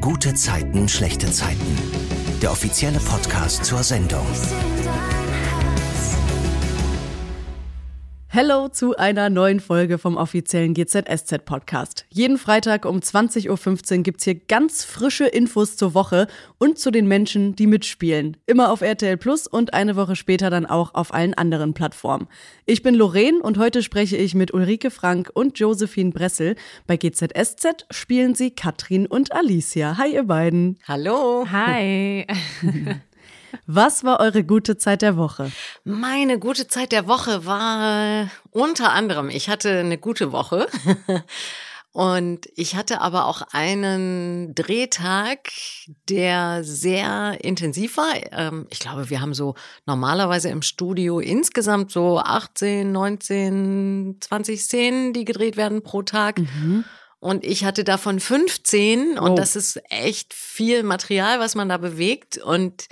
Gute Zeiten, schlechte Zeiten. Der offizielle Podcast zur Sendung. Hello zu einer neuen Folge vom offiziellen GZSZ Podcast. Jeden Freitag um 20.15 Uhr gibt's hier ganz frische Infos zur Woche und zu den Menschen, die mitspielen. Immer auf RTL Plus und eine Woche später dann auch auf allen anderen Plattformen. Ich bin Lorraine und heute spreche ich mit Ulrike Frank und Josephine Bressel. Bei GZSZ spielen sie Katrin und Alicia. Hi, ihr beiden. Hallo. Hi. Was war eure gute Zeit der Woche? Meine gute Zeit der Woche war unter anderem, ich hatte eine gute Woche. Und ich hatte aber auch einen Drehtag, der sehr intensiv war. Ähm, ich glaube, wir haben so normalerweise im Studio insgesamt so 18, 19, 20 Szenen, die gedreht werden pro Tag. Mhm. Und ich hatte davon 15 und oh. das ist echt viel Material, was man da bewegt. Und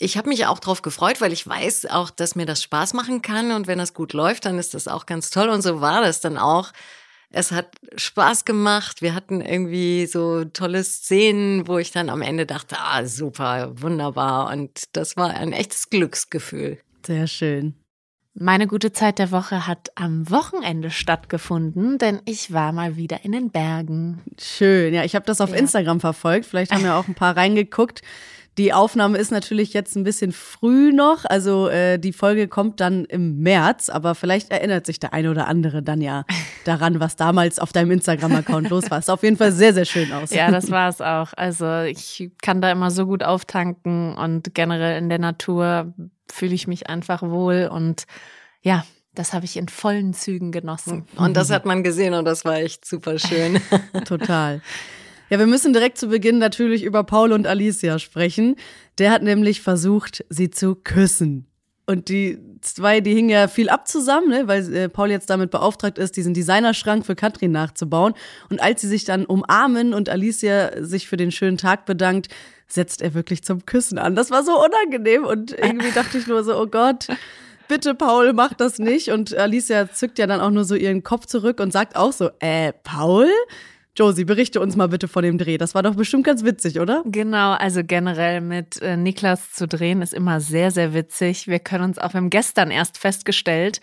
ich habe mich auch drauf gefreut, weil ich weiß auch, dass mir das Spaß machen kann und wenn das gut läuft, dann ist das auch ganz toll und so war das dann auch. Es hat Spaß gemacht. Wir hatten irgendwie so tolle Szenen, wo ich dann am Ende dachte, ah, super, wunderbar. Und das war ein echtes Glücksgefühl. Sehr schön. Meine gute Zeit der Woche hat am Wochenende stattgefunden, denn ich war mal wieder in den Bergen. Schön, ja, ich habe das auf ja. Instagram verfolgt. Vielleicht haben ja auch ein paar reingeguckt. Die Aufnahme ist natürlich jetzt ein bisschen früh noch, also äh, die Folge kommt dann im März, aber vielleicht erinnert sich der eine oder andere dann ja daran, was damals auf deinem Instagram-Account los war. Es sah auf jeden Fall sehr, sehr schön aus. Ja, das war es auch. Also ich kann da immer so gut auftanken und generell in der Natur fühle ich mich einfach wohl und ja, das habe ich in vollen Zügen genossen. Und das hat man gesehen und das war echt super schön. Total. Ja, wir müssen direkt zu Beginn natürlich über Paul und Alicia sprechen. Der hat nämlich versucht, sie zu küssen. Und die zwei, die hingen ja viel ab zusammen, ne, weil äh, Paul jetzt damit beauftragt ist, diesen Designerschrank für Katrin nachzubauen. Und als sie sich dann umarmen und Alicia sich für den schönen Tag bedankt, setzt er wirklich zum Küssen an. Das war so unangenehm und irgendwie dachte ich nur so, oh Gott, bitte Paul, mach das nicht. Und Alicia zückt ja dann auch nur so ihren Kopf zurück und sagt auch so, äh, Paul? Josie, berichte uns mal bitte von dem Dreh. Das war doch bestimmt ganz witzig, oder? Genau, also generell mit äh, Niklas zu drehen ist immer sehr, sehr witzig. Wir können uns auch, wir haben gestern erst festgestellt,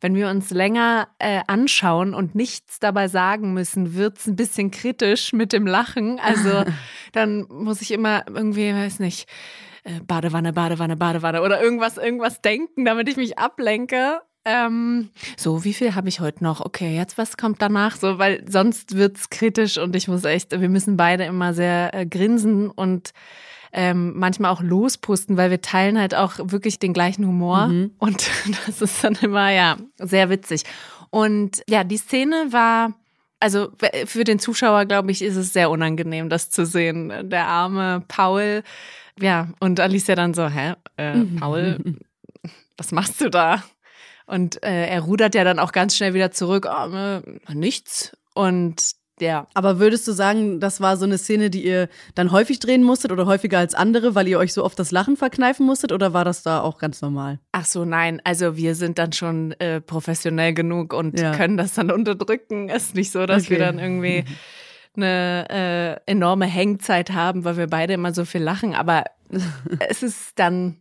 wenn wir uns länger äh, anschauen und nichts dabei sagen müssen, wird es ein bisschen kritisch mit dem Lachen. Also dann muss ich immer irgendwie, weiß nicht, äh, Badewanne, Badewanne, Badewanne oder irgendwas, irgendwas denken, damit ich mich ablenke. Ähm, so, wie viel habe ich heute noch? Okay, jetzt was kommt danach? So, weil sonst wird es kritisch und ich muss echt, wir müssen beide immer sehr äh, grinsen und ähm, manchmal auch lospusten, weil wir teilen halt auch wirklich den gleichen Humor mhm. und das ist dann immer ja sehr witzig. Und ja, die Szene war also für den Zuschauer, glaube ich, ist es sehr unangenehm, das zu sehen. Der arme Paul, ja, und Alicia dann so, hä, äh, mhm. Paul, was machst du da? Und äh, er rudert ja dann auch ganz schnell wieder zurück, oh, äh, nichts. Und ja. Aber würdest du sagen, das war so eine Szene, die ihr dann häufig drehen musstet oder häufiger als andere, weil ihr euch so oft das Lachen verkneifen musstet oder war das da auch ganz normal? Ach so, nein. Also wir sind dann schon äh, professionell genug und ja. können das dann unterdrücken. Es ist nicht so, dass okay. wir dann irgendwie eine äh, enorme Hängzeit haben, weil wir beide immer so viel lachen. Aber es ist dann,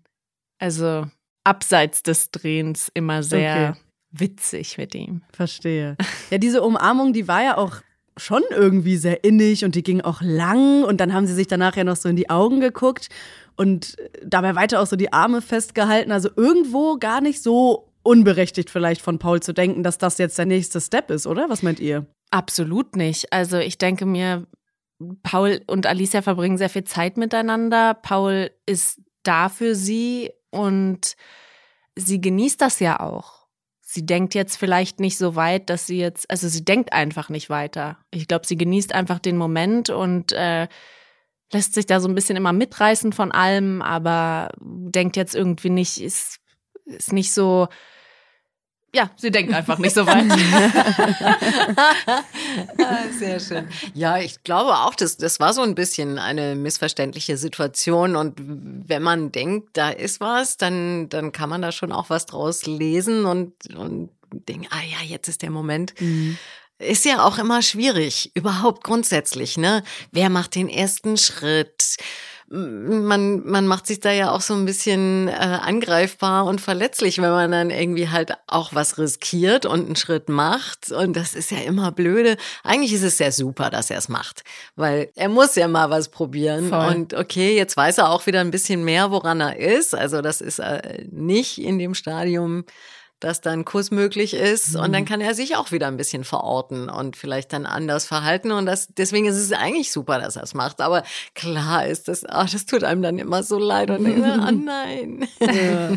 also abseits des Drehens immer sehr okay. witzig mit ihm. Verstehe. Ja, diese Umarmung, die war ja auch schon irgendwie sehr innig und die ging auch lang und dann haben sie sich danach ja noch so in die Augen geguckt und dabei weiter auch so die Arme festgehalten. Also irgendwo gar nicht so unberechtigt vielleicht von Paul zu denken, dass das jetzt der nächste Step ist, oder? Was meint ihr? Absolut nicht. Also ich denke mir, Paul und Alicia verbringen sehr viel Zeit miteinander. Paul ist da für sie und sie genießt das ja auch. Sie denkt jetzt vielleicht nicht so weit, dass sie jetzt, also sie denkt einfach nicht weiter. Ich glaube, sie genießt einfach den Moment und äh, lässt sich da so ein bisschen immer mitreißen von allem, aber denkt jetzt irgendwie nicht, ist, ist nicht so, ja, sie denkt einfach nicht so weit. Ah, sehr schön. Ja, ich glaube auch, das, das war so ein bisschen eine missverständliche Situation. Und wenn man denkt, da ist was, dann, dann kann man da schon auch was draus lesen und, und denken, ah ja, jetzt ist der Moment. Mhm. ist ja auch immer schwierig, überhaupt grundsätzlich, ne? Wer macht den ersten Schritt? Man, man macht sich da ja auch so ein bisschen äh, angreifbar und verletzlich, wenn man dann irgendwie halt auch was riskiert und einen Schritt macht. Und das ist ja immer blöde. Eigentlich ist es sehr super, dass er es macht, weil er muss ja mal was probieren. Voll. Und okay, jetzt weiß er auch wieder ein bisschen mehr, woran er ist. Also das ist äh, nicht in dem Stadium dass dann Kuss möglich ist mhm. und dann mhm. kann er sich auch wieder ein bisschen verorten und vielleicht dann anders verhalten und das deswegen ist es eigentlich super, dass er es macht, aber klar ist das, ach, das tut einem dann immer so leid und denkt, oh nein. Ja.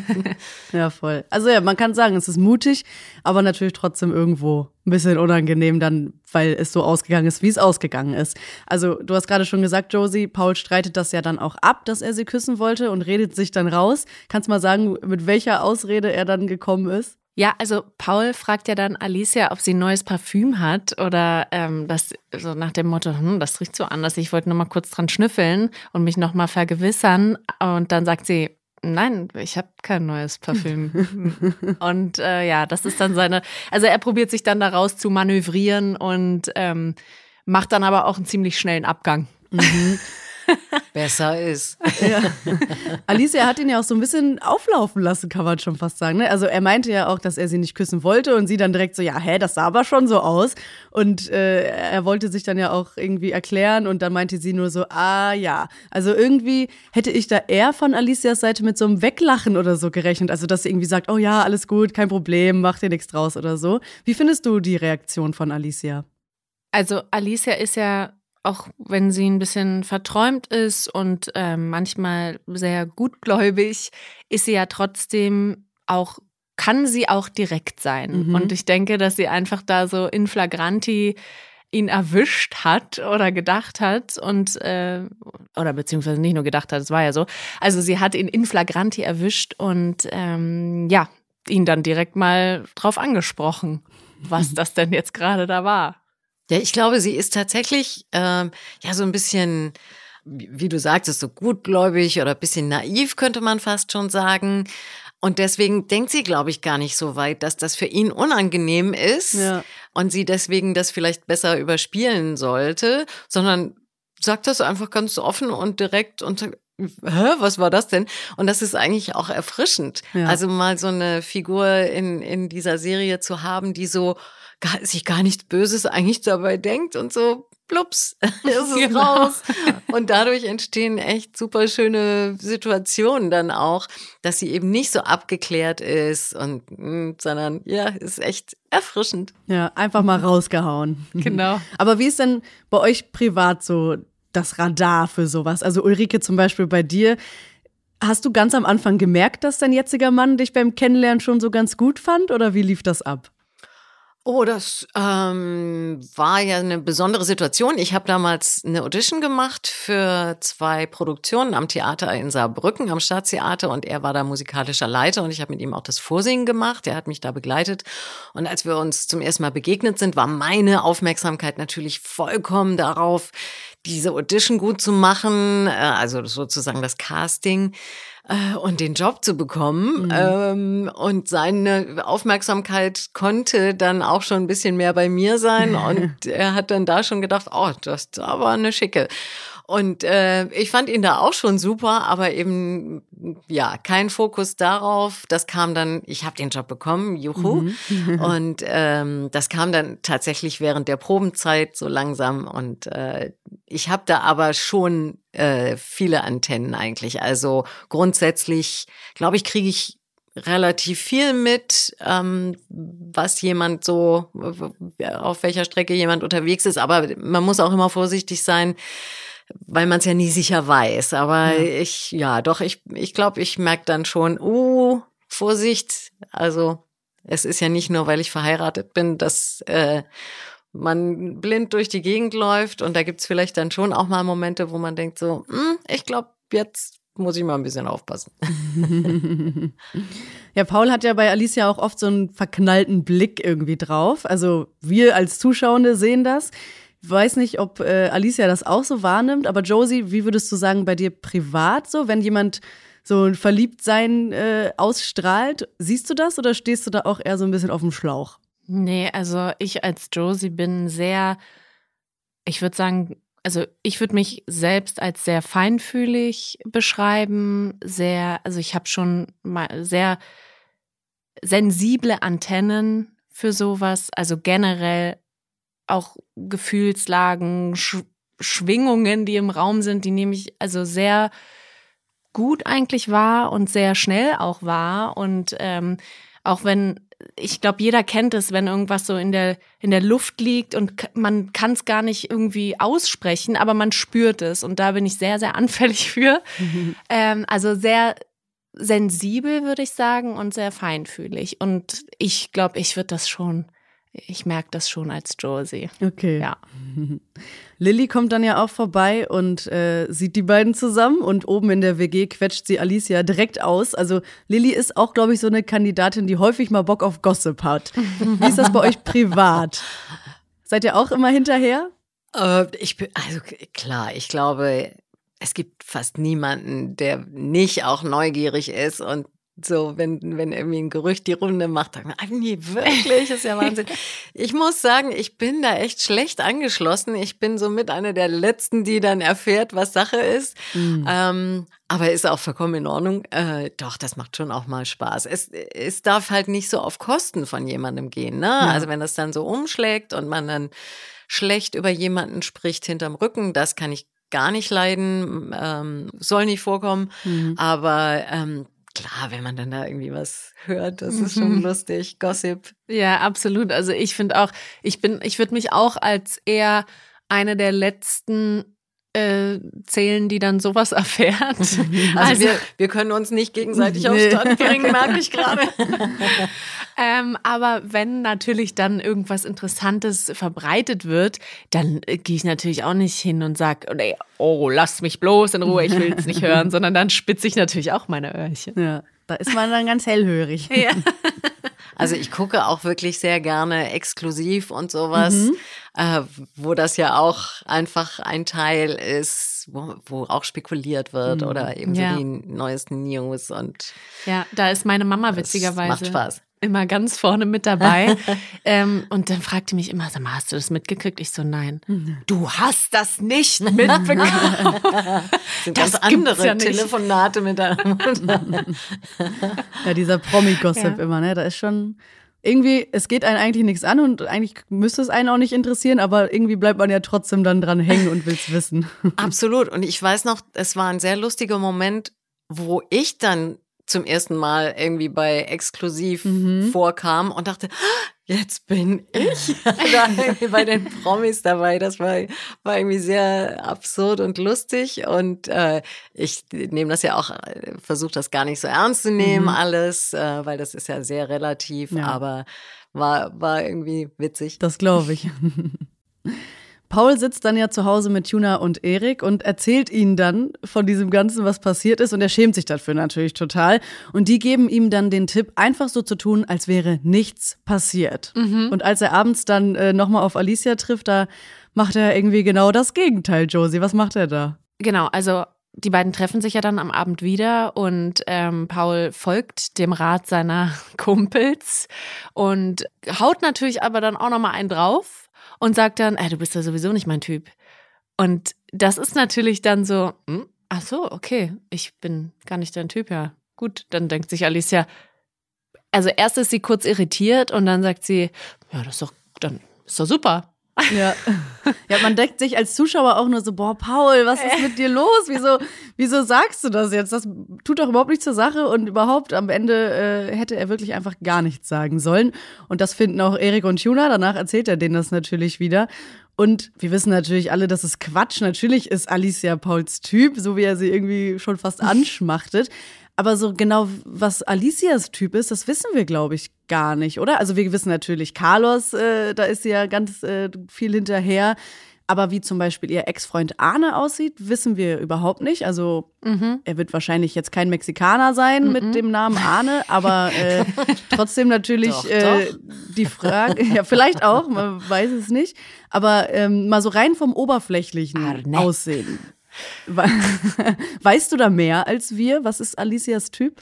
ja, voll. Also ja, man kann sagen, es ist mutig, aber natürlich trotzdem irgendwo ein bisschen unangenehm dann, weil es so ausgegangen ist, wie es ausgegangen ist. Also du hast gerade schon gesagt, Josie, Paul streitet das ja dann auch ab, dass er sie küssen wollte und redet sich dann raus. Kannst du mal sagen, mit welcher Ausrede er dann gekommen ist? Ja, also Paul fragt ja dann Alicia, ob sie ein neues Parfüm hat oder ähm, das so nach dem Motto, hm, das riecht so anders. Ich wollte nur mal kurz dran schnüffeln und mich noch mal vergewissern. Und dann sagt sie, Nein, ich habe kein neues Parfüm. und äh, ja, das ist dann seine. Also er probiert sich dann daraus zu manövrieren und ähm, macht dann aber auch einen ziemlich schnellen Abgang. Mhm. besser ist. Ja. Alicia hat ihn ja auch so ein bisschen auflaufen lassen, kann man schon fast sagen. Ne? Also er meinte ja auch, dass er sie nicht küssen wollte und sie dann direkt so, ja, hä, das sah aber schon so aus. Und äh, er wollte sich dann ja auch irgendwie erklären und dann meinte sie nur so, ah ja. Also irgendwie hätte ich da eher von Alicias Seite mit so einem Weglachen oder so gerechnet. Also dass sie irgendwie sagt, oh ja, alles gut, kein Problem, mach dir nichts draus oder so. Wie findest du die Reaktion von Alicia? Also Alicia ist ja auch wenn sie ein bisschen verträumt ist und äh, manchmal sehr gutgläubig, ist sie ja trotzdem auch, kann sie auch direkt sein. Mhm. Und ich denke, dass sie einfach da so in flagranti ihn erwischt hat oder gedacht hat und äh, oder beziehungsweise nicht nur gedacht hat, es war ja so. Also sie hat ihn in flagranti erwischt und ähm, ja, ihn dann direkt mal drauf angesprochen, was das denn jetzt gerade da war. Ja, ich glaube, sie ist tatsächlich ähm, ja so ein bisschen, wie du sagtest, so gutgläubig oder ein bisschen naiv, könnte man fast schon sagen. Und deswegen denkt sie, glaube ich, gar nicht so weit, dass das für ihn unangenehm ist ja. und sie deswegen das vielleicht besser überspielen sollte, sondern sagt das einfach ganz offen und direkt und Hä, was war das denn? Und das ist eigentlich auch erfrischend. Ja. Also mal so eine Figur in, in dieser Serie zu haben, die so gar, sich gar nichts Böses eigentlich dabei denkt und so plups, ist es genau. raus. Und dadurch entstehen echt super schöne Situationen dann auch, dass sie eben nicht so abgeklärt ist und, hm, sondern ja, ist echt erfrischend. Ja, einfach mal rausgehauen. Genau. Aber wie ist denn bei euch privat so das Radar für sowas? Also Ulrike zum Beispiel bei dir. Hast du ganz am Anfang gemerkt, dass dein jetziger Mann dich beim Kennenlernen schon so ganz gut fand oder wie lief das ab? Oh, das ähm, war ja eine besondere Situation. Ich habe damals eine Audition gemacht für zwei Produktionen am Theater in Saarbrücken, am Staatstheater und er war da musikalischer Leiter und ich habe mit ihm auch das Vorsingen gemacht. Er hat mich da begleitet und als wir uns zum ersten Mal begegnet sind, war meine Aufmerksamkeit natürlich vollkommen darauf, diese Audition gut zu machen, äh, also sozusagen das Casting äh, und den Job zu bekommen. Mhm. Ähm, und seine Aufmerksamkeit konnte dann auch schon ein bisschen mehr bei mir sein. und er hat dann da schon gedacht, oh, das aber eine schicke. Und äh, ich fand ihn da auch schon super, aber eben ja kein Fokus darauf. Das kam dann, ich habe den Job bekommen, juhu. Mhm. und ähm, das kam dann tatsächlich während der Probenzeit so langsam. Und äh, ich habe da aber schon äh, viele Antennen eigentlich. Also grundsätzlich, glaube ich, kriege ich relativ viel mit, ähm, was jemand so, auf welcher Strecke jemand unterwegs ist. Aber man muss auch immer vorsichtig sein, weil man es ja nie sicher weiß. Aber ja. ich, ja, doch, ich, ich glaube, ich merke dann schon, uh, Vorsicht. Also es ist ja nicht nur, weil ich verheiratet bin, dass äh, man blind durch die Gegend läuft und da gibt's vielleicht dann schon auch mal Momente, wo man denkt so, hm, ich glaube, jetzt muss ich mal ein bisschen aufpassen. ja, Paul hat ja bei Alicia auch oft so einen verknallten Blick irgendwie drauf. Also wir als Zuschauende sehen das weiß nicht, ob äh, Alicia das auch so wahrnimmt, aber Josie, wie würdest du sagen, bei dir privat so, wenn jemand so ein Verliebtsein äh, ausstrahlt, siehst du das oder stehst du da auch eher so ein bisschen auf dem Schlauch? Nee, also ich als Josie bin sehr, ich würde sagen, also ich würde mich selbst als sehr feinfühlig beschreiben, sehr, also ich habe schon mal sehr sensible Antennen für sowas, also generell auch Gefühlslagen, Sch Schwingungen, die im Raum sind, die nehme ich also sehr gut eigentlich wahr und sehr schnell auch wahr und ähm, auch wenn ich glaube, jeder kennt es, wenn irgendwas so in der, in der Luft liegt und man kann es gar nicht irgendwie aussprechen, aber man spürt es. Und da bin ich sehr, sehr anfällig für. Mhm. Ähm, also sehr sensibel, würde ich sagen, und sehr feinfühlig. Und ich glaube, ich würde das schon ich merke das schon als Josie. Okay. Ja. Lilly kommt dann ja auch vorbei und äh, sieht die beiden zusammen und oben in der WG quetscht sie Alicia direkt aus. Also Lilly ist auch, glaube ich, so eine Kandidatin, die häufig mal Bock auf Gossip hat. Wie ist das bei euch privat? Seid ihr auch immer hinterher? Äh, ich bin, also klar, ich glaube, es gibt fast niemanden, der nicht auch neugierig ist und so, wenn, wenn irgendwie ein Gerücht die Runde macht, dann, ah, nee, wirklich, ist ja Wahnsinn. ich muss sagen, ich bin da echt schlecht angeschlossen. Ich bin so mit einer der Letzten, die dann erfährt, was Sache ist. Mhm. Ähm, aber ist auch vollkommen in Ordnung. Äh, doch, das macht schon auch mal Spaß. Es, es darf halt nicht so auf Kosten von jemandem gehen. Ne? Ja. Also wenn das dann so umschlägt und man dann schlecht über jemanden spricht hinterm Rücken, das kann ich gar nicht leiden, ähm, soll nicht vorkommen. Mhm. Aber ähm, klar, wenn man dann da irgendwie was hört, das ist schon mhm. lustig. Gossip. Ja, absolut. Also ich finde auch, ich bin, ich würde mich auch als eher eine der letzten äh, zählen, die dann sowas erfährt. Also, also wir, wir können uns nicht gegenseitig nee. aufs Stand bringen, merke ich gerade. Ähm, aber wenn natürlich dann irgendwas Interessantes verbreitet wird, dann äh, gehe ich natürlich auch nicht hin und sage, nee, oh, lass mich bloß in Ruhe, ich will es nicht hören, sondern dann spitze ich natürlich auch meine Öhrchen. Ja, da ist man dann ganz hellhörig. Ja. Also ich gucke auch wirklich sehr gerne exklusiv und sowas, mhm. äh, wo das ja auch einfach ein Teil ist, wo, wo auch spekuliert wird mhm. oder eben ja. so die neuesten News und ja, da ist meine Mama witzigerweise. Macht Spaß immer ganz vorne mit dabei. ähm, und dann fragte mich immer, sag mal, hast du das mitgekriegt? Ich so, nein. Du hast das nicht mitbekommen. Das ganz andere ja Telefonate mit deiner Mutter. ja, dieser Promi-Gossip ja. immer, ne? Da ist schon irgendwie, es geht einen eigentlich nichts an und eigentlich müsste es einen auch nicht interessieren, aber irgendwie bleibt man ja trotzdem dann dran hängen und will es wissen. Absolut. Und ich weiß noch, es war ein sehr lustiger Moment, wo ich dann zum ersten Mal irgendwie bei Exklusiv mhm. vorkam und dachte, jetzt bin ich bei den Promis dabei. Das war, war irgendwie sehr absurd und lustig und äh, ich nehme das ja auch, versuche das gar nicht so ernst zu nehmen mhm. alles, äh, weil das ist ja sehr relativ, ja. aber war, war irgendwie witzig. Das glaube ich. Paul sitzt dann ja zu Hause mit Tuna und Erik und erzählt ihnen dann von diesem Ganzen, was passiert ist. Und er schämt sich dafür natürlich total. Und die geben ihm dann den Tipp, einfach so zu tun, als wäre nichts passiert. Mhm. Und als er abends dann äh, nochmal auf Alicia trifft, da macht er irgendwie genau das Gegenteil, Josie. Was macht er da? Genau, also die beiden treffen sich ja dann am Abend wieder und ähm, Paul folgt dem Rat seiner Kumpels und haut natürlich aber dann auch nochmal einen drauf und sagt dann, ey, du bist ja sowieso nicht mein Typ. Und das ist natürlich dann so, hm, ach so, okay, ich bin gar nicht dein Typ, ja. Gut, dann denkt sich Alicia, also erst ist sie kurz irritiert und dann sagt sie, ja, das ist doch, dann ist doch super. Ja. ja, man deckt sich als Zuschauer auch nur so, boah, Paul, was ist mit dir los? Wieso, wieso sagst du das jetzt? Das tut doch überhaupt nicht zur Sache und überhaupt am Ende äh, hätte er wirklich einfach gar nichts sagen sollen. Und das finden auch Erik und Tuna. Danach erzählt er denen das natürlich wieder. Und wir wissen natürlich alle, das ist Quatsch. Natürlich ist Alicia Pauls Typ, so wie er sie irgendwie schon fast anschmachtet. Aber so genau, was Alicias Typ ist, das wissen wir, glaube ich, gar nicht, oder? Also wir wissen natürlich, Carlos, äh, da ist sie ja ganz äh, viel hinterher. Aber wie zum Beispiel ihr Ex-Freund Arne aussieht, wissen wir überhaupt nicht. Also mhm. er wird wahrscheinlich jetzt kein Mexikaner sein mhm. mit dem Namen Arne, aber äh, trotzdem natürlich doch, äh, doch. die Frage, ja vielleicht auch, man weiß es nicht, aber ähm, mal so rein vom oberflächlichen Arne. Aussehen. Weißt du da mehr als wir? Was ist Alicias Typ?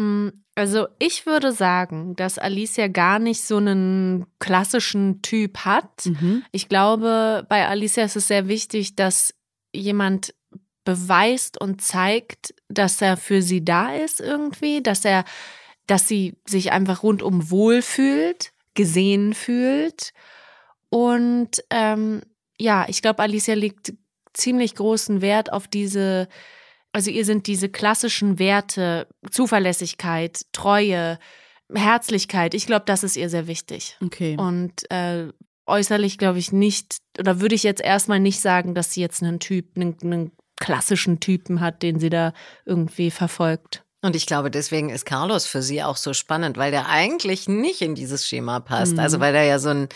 Mm, also ich würde sagen, dass Alicia gar nicht so einen klassischen Typ hat. Mhm. Ich glaube, bei Alicia ist es sehr wichtig, dass jemand beweist und zeigt, dass er für sie da ist irgendwie, dass er, dass sie sich einfach rundum wohlfühlt, gesehen fühlt. Und ähm, ja, ich glaube, Alicia legt ziemlich großen Wert auf diese, also ihr sind diese klassischen Werte, Zuverlässigkeit, Treue, Herzlichkeit. Ich glaube, das ist ihr sehr wichtig. Okay. Und äh, äußerlich glaube ich nicht, oder würde ich jetzt erstmal nicht sagen, dass sie jetzt einen Typ, einen, einen klassischen Typen hat, den sie da irgendwie verfolgt. Und ich glaube, deswegen ist Carlos für sie auch so spannend, weil der eigentlich nicht in dieses Schema passt. Mhm. Also weil er ja so ein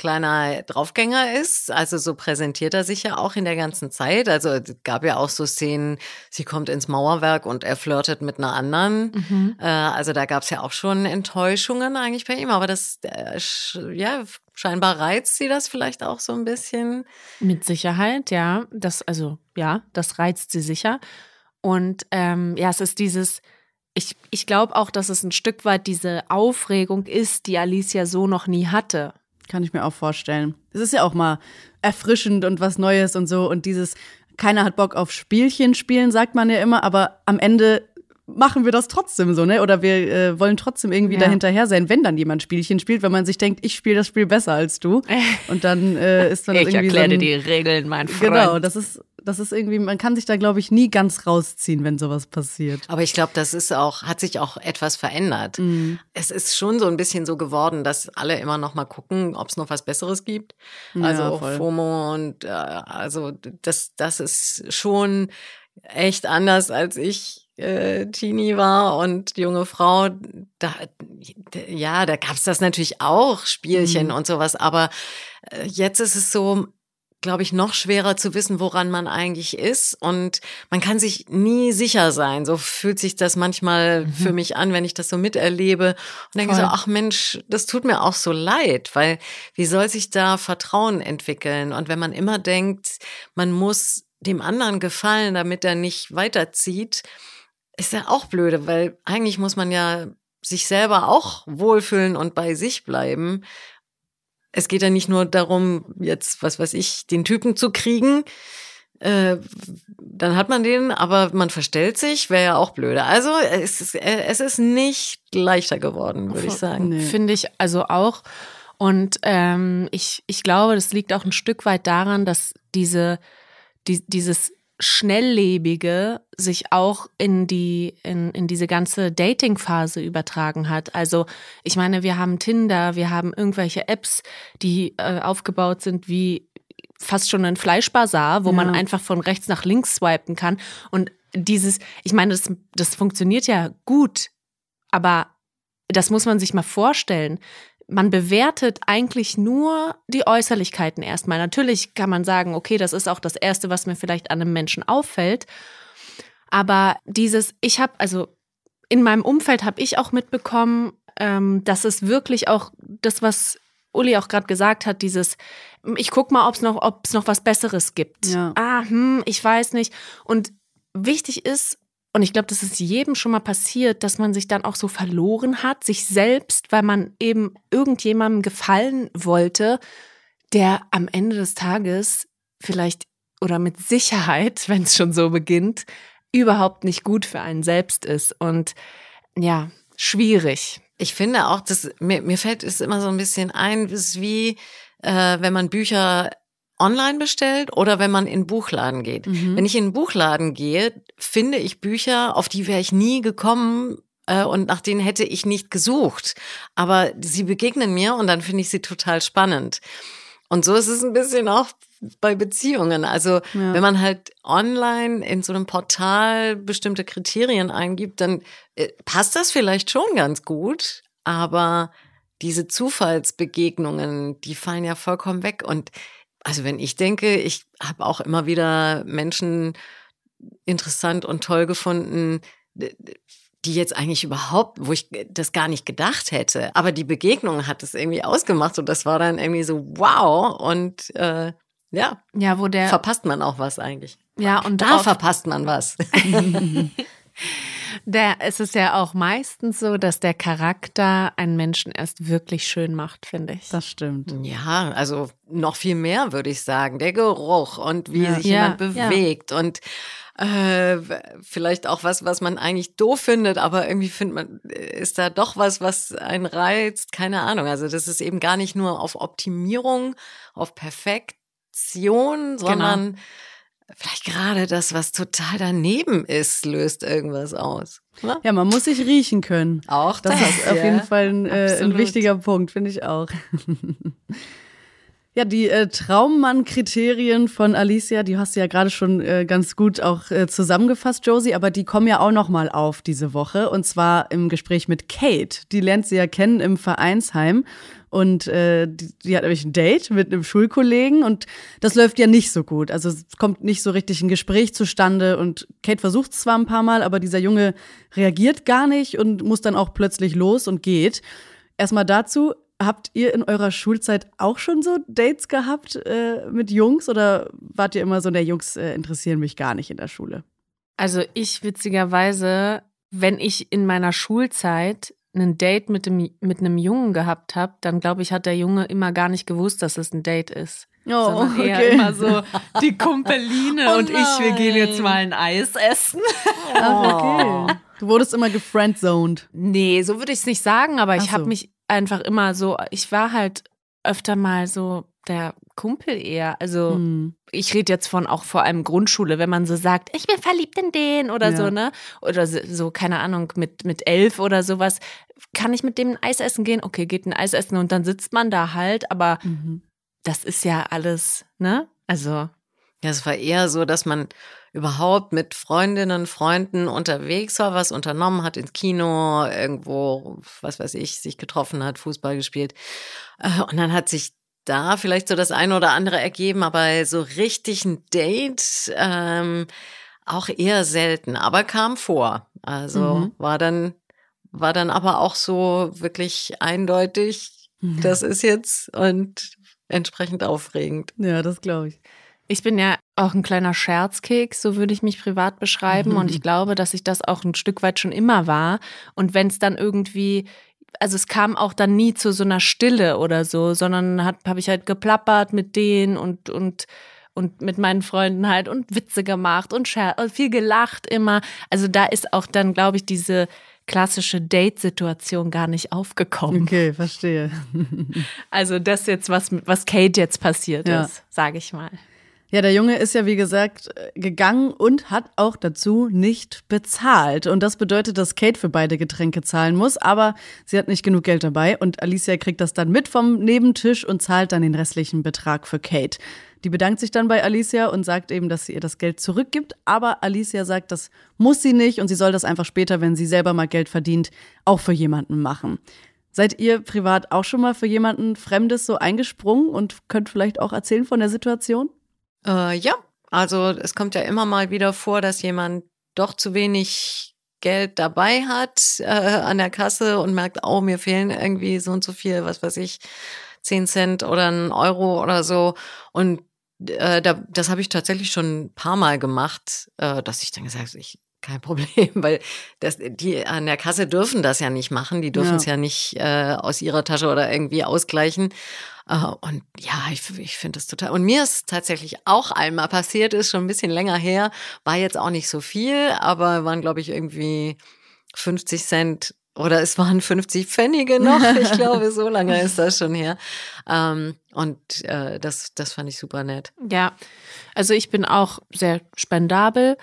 kleiner Draufgänger ist. Also so präsentiert er sich ja auch in der ganzen Zeit. Also es gab ja auch so Szenen, sie kommt ins Mauerwerk und er flirtet mit einer anderen. Mhm. Äh, also da gab es ja auch schon Enttäuschungen eigentlich bei ihm. Aber das, äh, ja, scheinbar reizt sie das vielleicht auch so ein bisschen. Mit Sicherheit, ja. Das, also, ja, das reizt sie sicher. Und ähm, ja, es ist dieses, ich, ich glaube auch, dass es ein Stück weit diese Aufregung ist, die Alicia so noch nie hatte. Kann ich mir auch vorstellen. Es ist ja auch mal erfrischend und was Neues und so. Und dieses, keiner hat Bock auf Spielchen spielen, sagt man ja immer, aber am Ende machen wir das trotzdem so, ne? Oder wir äh, wollen trotzdem irgendwie Ja. dahinterher sein, wenn dann jemand Spielchen spielt, wenn man sich denkt, ich spiele das Spiel besser als du. Und dann äh, ist dann Ich irgendwie erkläre so ein, die Regeln, mein Freund. Genau, das ist, das ist irgendwie, man kann sich da, glaube ich, nie ganz rausziehen, wenn sowas passiert. Aber ich glaube, das ist auch, hat sich auch etwas verändert. Mhm. Es ist schon so ein bisschen so geworden, dass alle immer noch mal gucken, ob es noch was Besseres gibt. Ja, Also voll. FOMO und äh, also das, das ist schon echt anders, als ich äh, Teenie war und junge Frau. Da, ja, da gab's das natürlich auch, Spielchen Mhm. und sowas. Aber äh, jetzt ist es so, glaube ich, noch schwerer zu wissen, woran man eigentlich ist. Und man kann sich nie sicher sein. So fühlt sich das manchmal für mich an, wenn ich das so miterlebe. Und denke so, Voll. ach Mensch, das tut mir auch so leid, weil wie soll sich da Vertrauen entwickeln? Und wenn man immer denkt, man muss dem anderen gefallen, damit er nicht weiterzieht, ist ja auch blöde, weil eigentlich muss man ja sich selber auch wohlfühlen und bei sich bleiben. Es geht ja nicht nur darum, jetzt, was weiß ich, den Typen zu kriegen. Äh, dann hat man den, aber man verstellt sich, wäre ja auch blöde. Also es ist, äh, es ist nicht leichter geworden, würde ich sagen. Nee. Finde ich also auch. Und ähm, ich, ich glaube, das liegt auch ein Stück weit daran, dass diese, die, dieses Schnelllebige sich auch in die, in, in diese ganze Dating-Phase übertragen hat. Also, ich meine, wir haben Tinder, wir haben irgendwelche Apps, die äh, aufgebaut sind wie fast schon ein Fleischbazar, wo Ja. man einfach von rechts nach links swipen kann. Und dieses, ich meine, das, das funktioniert ja gut, aber das muss man sich mal vorstellen. Man bewertet eigentlich nur die Äußerlichkeiten erstmal. Natürlich kann man sagen, okay, das ist auch das Erste, was mir vielleicht an einem Menschen auffällt. Aber dieses, ich habe, also in meinem Umfeld habe ich auch mitbekommen, ähm, dass es wirklich auch das, was Uli auch gerade gesagt hat, dieses, ich guck mal, ob es noch, ob's noch was Besseres gibt. Ja. Ah, hm, ich weiß nicht. Und wichtig ist, und ich glaube, das ist jedem schon mal passiert, dass man sich dann auch so verloren hat, sich selbst, weil man eben irgendjemandem gefallen wollte, der am Ende des Tages vielleicht oder mit Sicherheit, wenn es schon so beginnt, überhaupt nicht gut für einen selbst ist. Und ja, schwierig. Ich finde auch, dass mir, mir fällt es immer so ein bisschen ein, es ist wie äh, wenn man Bücher online bestellt oder wenn man in den Buchladen geht. Mhm. Wenn ich in den Buchladen gehe, finde ich Bücher, auf die wäre ich nie gekommen äh, und nach denen hätte ich nicht gesucht. Aber sie begegnen mir und dann finde ich sie total spannend. Und so ist es ein bisschen auch bei Beziehungen. Also Ja. wenn man halt online in so einem Portal bestimmte Kriterien eingibt, dann äh, passt das vielleicht schon ganz gut, aber diese Zufallsbegegnungen, die fallen ja vollkommen weg. Und also wenn ich denke, ich habe auch immer wieder Menschen interessant und toll gefunden, die jetzt eigentlich überhaupt, wo ich das gar nicht gedacht hätte. Aber die Begegnung hat es irgendwie ausgemacht und das war dann irgendwie so wow. Und äh, ja, Ja, wo der. verpasst man auch was eigentlich. ja, und Da verpasst man was. Der, es ist ja auch meistens so, dass der Charakter einen Menschen erst wirklich schön macht, finde ich. Das stimmt. Ja, also noch viel mehr würde ich sagen. Der Geruch und wie Ja. sich Ja, jemand bewegt und äh, vielleicht auch was, was man eigentlich doof findet, aber irgendwie findet man, ist da doch was, was einen reizt. Keine Ahnung. Also das ist eben gar nicht nur auf Optimierung, auf Perfektion, sondern vielleicht gerade das, was total daneben ist, löst irgendwas aus. Ne? Ja, man muss sich riechen können. Auch Das ist auf jeden Fall ein, äh, ein wichtiger Punkt, finde ich auch. Ja, die äh, Traummann-Kriterien von Alicia, die hast du ja gerade schon äh, ganz gut auch äh, zusammengefasst, Josie, aber die kommen ja auch noch mal auf diese Woche und zwar im Gespräch mit Kate. Die lernt sie ja kennen im Vereinsheim und äh, die, die hat nämlich ein Date mit einem Schulkollegen und das läuft ja nicht so gut. Also es kommt nicht so richtig ein Gespräch zustande und Kate versucht es zwar ein paar Mal, aber dieser Junge reagiert gar nicht und muss dann auch plötzlich los und geht. Erstmal dazu, habt ihr in eurer Schulzeit auch schon so Dates gehabt äh, mit Jungs oder wart ihr immer so, der Jungs äh, interessieren mich gar nicht in der Schule? Also ich witzigerweise, wenn ich in meiner Schulzeit ein Date mit, dem, mit einem Jungen gehabt habe, dann glaube ich, hat der Junge immer gar nicht gewusst, dass es ein Date ist. Oh, sondern eher okay. immer so die Kumpeline Oh und ich, wir gehen jetzt nein. mal ein Eis essen. Ach, okay. Du wurdest immer gefriendzoned. Nee, so würde ich es nicht sagen, aber ich Ach habe so. mich einfach immer so, ich war halt öfter mal so der Kumpel eher. Also Hm. ich rede jetzt von auch vor allem Grundschule, wenn man so sagt, ich bin verliebt in den oder Ja. so, ne? Oder so, keine Ahnung, mit, mit elf oder sowas. Kann ich mit dem ein Eis essen gehen? Okay, geht ein Eis essen und dann sitzt man da halt, aber Mhm. das ist ja alles, ne? Also, Ja, es war eher so, dass man überhaupt mit Freundinnen, Freunden unterwegs war, was unternommen hat, ins Kino, irgendwo, was weiß ich, sich getroffen hat, Fußball gespielt. Äh, Und dann hat sich da vielleicht so das eine oder andere ergeben, aber so richtig ein Date ähm, auch eher selten, aber kam vor. Also Mhm. war dann war dann aber auch so wirklich eindeutig, das ist jetzt und entsprechend aufregend. Ja, das glaube ich. Ich bin ja auch ein kleiner Scherzkeks, so würde ich mich privat beschreiben. Und ich glaube, dass ich das auch ein Stück weit schon immer war. Und wenn es dann irgendwie, also es kam auch dann nie zu so einer Stille oder so, sondern habe ich halt geplappert mit denen und, und, und mit meinen Freunden halt und Witze gemacht und viel gelacht immer. Also da ist auch dann, glaube ich, diese klassische Date-Situation gar nicht aufgekommen. Okay, verstehe. Also das jetzt, was, was Kate jetzt passiert Ja. ist, sage ich mal. Ja, der Junge ist ja, wie gesagt, gegangen und hat auch dazu nicht bezahlt. Und das bedeutet, dass Kate für beide Getränke zahlen muss, aber sie hat nicht genug Geld dabei und Alicia kriegt das dann mit vom Nebentisch und zahlt dann den restlichen Betrag für Kate. Die bedankt sich dann bei Alicia und sagt eben, dass sie ihr das Geld zurückgibt, aber Alicia sagt, das muss sie nicht und sie soll das einfach später, wenn sie selber mal Geld verdient, auch für jemanden machen. Seid ihr privat auch schon mal für jemanden Fremdes so eingesprungen und könnt vielleicht auch erzählen von der Situation? Äh, ja, also es kommt ja immer mal wieder vor, dass jemand doch zu wenig Geld dabei hat äh, an der Kasse und merkt, oh, mir fehlen irgendwie so und so viel, was weiß ich, 10 Cent oder ein Euro oder so. Und äh, da, das habe ich tatsächlich schon ein paar Mal gemacht, äh, dass ich dann gesagt habe, ich kein Problem, weil das, die an der Kasse dürfen das ja nicht machen, die dürfen es Ja. ja. nicht äh, aus ihrer Tasche oder irgendwie ausgleichen. Äh, und ja, ich, ich finde das total. Und mir ist tatsächlich auch einmal passiert, ist schon ein bisschen länger her, war jetzt auch nicht so viel, aber waren, glaube ich, irgendwie 50 Cent oder es waren 50 Pfennige noch. Ich glaube, so lange ist das schon her. Ähm, und äh, das, das fand ich super nett. Ja, also ich bin auch sehr spendabel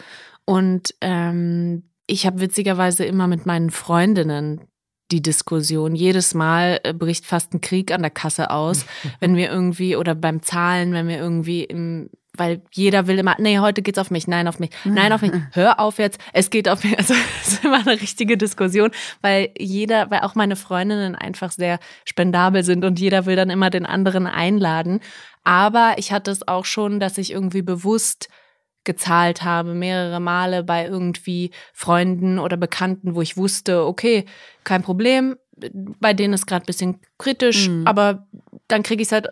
und ähm, ich habe witzigerweise immer mit meinen Freundinnen die Diskussion. Jedes Mal äh, bricht fast ein Krieg an der Kasse aus, wenn wir irgendwie oder beim Zahlen, wenn wir irgendwie im weil jeder will immer, nee, heute geht's auf mich, nein, auf mich, nein, auf mich, hör auf jetzt, es geht auf mich. Also es ist immer eine richtige Diskussion, weil jeder, weil auch meine Freundinnen einfach sehr spendabel sind und jeder will dann immer den anderen einladen. Aber ich hatte es auch schon, dass ich irgendwie bewusst gezahlt habe, mehrere Male bei irgendwie Freunden oder Bekannten, wo ich wusste, okay, kein Problem, bei denen ist gerade ein bisschen kritisch, Mhm. aber dann kriege ich es halt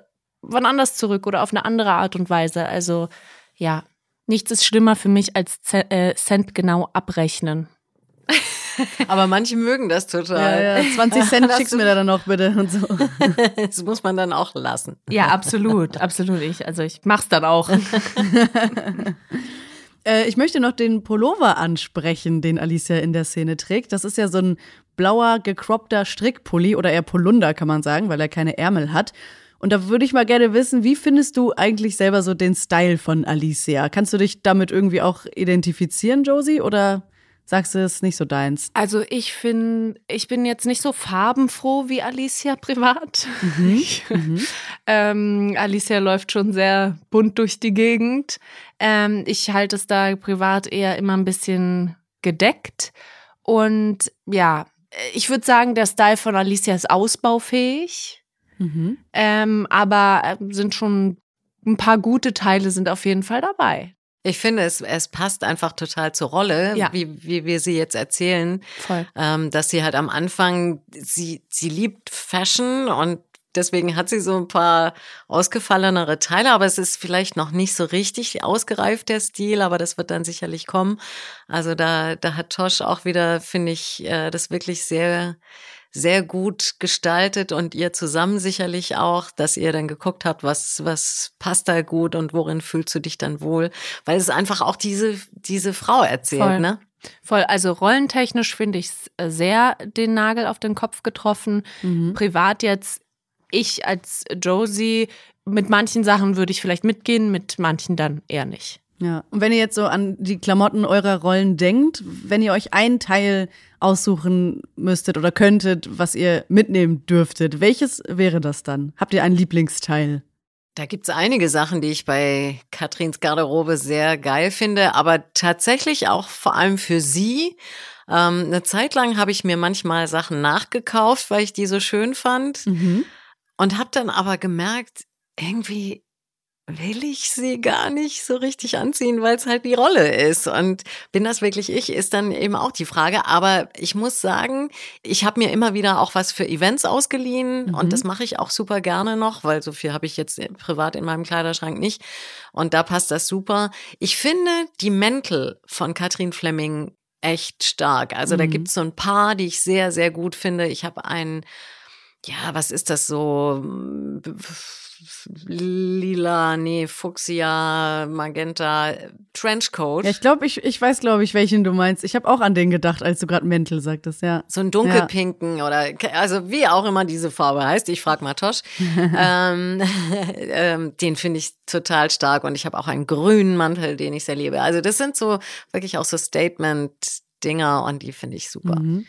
wann anders zurück oder auf eine andere Art und Weise. Also ja, nichts ist schlimmer für mich als äh, Cent genau abrechnen. Aber manche mögen das total. Ja, ja, 20 Cent schickst mir da dann noch bitte und so. das muss man dann auch lassen. Ja, absolut, absolut. Ich, also ich mach's dann auch. Äh, ich möchte noch den Pullover ansprechen, den Alicia in der Szene trägt. Das ist ja so ein blauer, gekroppter Strickpulli oder eher Polunder, kann man sagen, weil er keine Ärmel hat. Und da würde ich mal gerne wissen, wie findest du eigentlich selber so den Style von Alicia? Kannst du dich damit irgendwie auch identifizieren, Josie? Oder sagst du, es ist nicht so deins? Also ich finde, ich bin jetzt nicht so farbenfroh wie Alicia privat. Mhm. mhm. ähm, Alicia läuft schon sehr bunt durch die Gegend. Ähm, ich halte es da privat eher immer ein bisschen gedeckt. Und ja, ich würde sagen, der Style von Alicia ist ausbaufähig. Mhm. Ähm, aber äh, sind schon ein paar gute Teile sind auf jeden Fall dabei. Ich finde, es, es passt einfach total zur Rolle, ja. wie, wie wir sie jetzt erzählen. Voll. Ähm, dass sie halt am Anfang, sie, sie liebt Fashion und deswegen hat sie so ein paar ausgefallenere Teile, aber es ist vielleicht noch nicht so richtig ausgereift, der Stil, aber das wird dann sicherlich kommen. Also da, da hat Tosh auch wieder, finde ich, äh, das wirklich sehr, sehr gut gestaltet und ihr zusammen sicherlich auch, dass ihr dann geguckt habt, was, was passt da gut und worin fühlst du dich dann wohl, weil es einfach auch diese, diese Frau erzählt, Voll. ne? Voll, also rollentechnisch finde ich äh, sehr den Nagel auf den Kopf getroffen. Mhm. Privat jetzt, ich als Josie, mit manchen Sachen würde ich vielleicht mitgehen, mit manchen dann eher nicht. Ja, und wenn ihr jetzt so an die Klamotten eurer Rollen denkt, wenn ihr euch einen Teil aussuchen müsstet oder könntet, was ihr mitnehmen dürftet, welches wäre das dann? Habt ihr einen Lieblingsteil? Da gibt's einige Sachen, die ich bei Katrins Garderobe sehr geil finde, aber tatsächlich auch vor allem für sie. Ähm, eine Zeit lang habe ich mir manchmal Sachen nachgekauft, weil ich die so schön fand. Mhm. Und habe dann aber gemerkt, irgendwie will ich sie gar nicht so richtig anziehen, weil es halt die Rolle ist. Und bin das wirklich ich, ist dann eben auch die Frage. Aber ich muss sagen, ich habe mir immer wieder auch was für Events ausgeliehen mhm. und das mache ich auch super gerne noch, weil so viel habe ich jetzt privat in meinem Kleiderschrank nicht. Und da passt das super. Ich finde die Mäntel von Katrin Fleming echt stark. Also mhm. da gibt es so ein paar, die ich sehr, sehr gut finde. Ich habe einen, ja, was ist das so? Lila, nee, Fuchsia, Magenta, Trenchcoat. Ja, ich glaube, ich, ich weiß, glaube ich, welchen du meinst. Ich habe auch an den gedacht, als du gerade Mäntel sagtest, ja. So ein dunkelpinken ja. oder, also wie auch immer diese Farbe heißt. Ich frage Matosch. ähm, ähm, den finde ich total stark und ich habe auch einen grünen Mantel, den ich sehr liebe. Also das sind so wirklich auch so Statement-Dinger und die finde ich super. Mhm.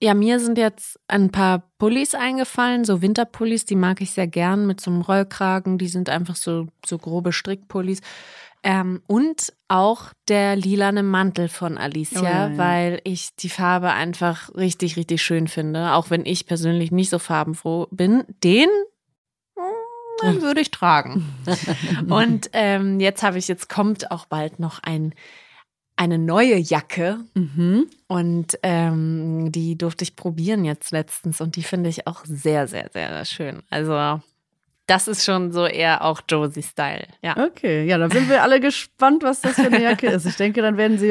Ja, mir sind jetzt ein paar Pullis eingefallen, so Winterpullis, die mag ich sehr gern mit so einem Rollkragen. Die sind einfach so, so grobe Strickpullis. Ähm, und auch der lilane Mantel von Alicia, oh, ja, ja. weil ich die Farbe einfach richtig, richtig schön finde. Auch wenn ich persönlich nicht so farbenfroh bin. Den den würde ich tragen. und ähm, jetzt habe ich, jetzt kommt auch bald noch ein eine neue Jacke mhm. und ähm, die durfte ich probieren jetzt letztens und die finde ich auch sehr, sehr, sehr schön. Also das ist schon so eher auch Josie-Style. Ja. Okay, ja, dann sind wir alle gespannt, was das für eine Jacke ist. Ich denke, dann werden, sie,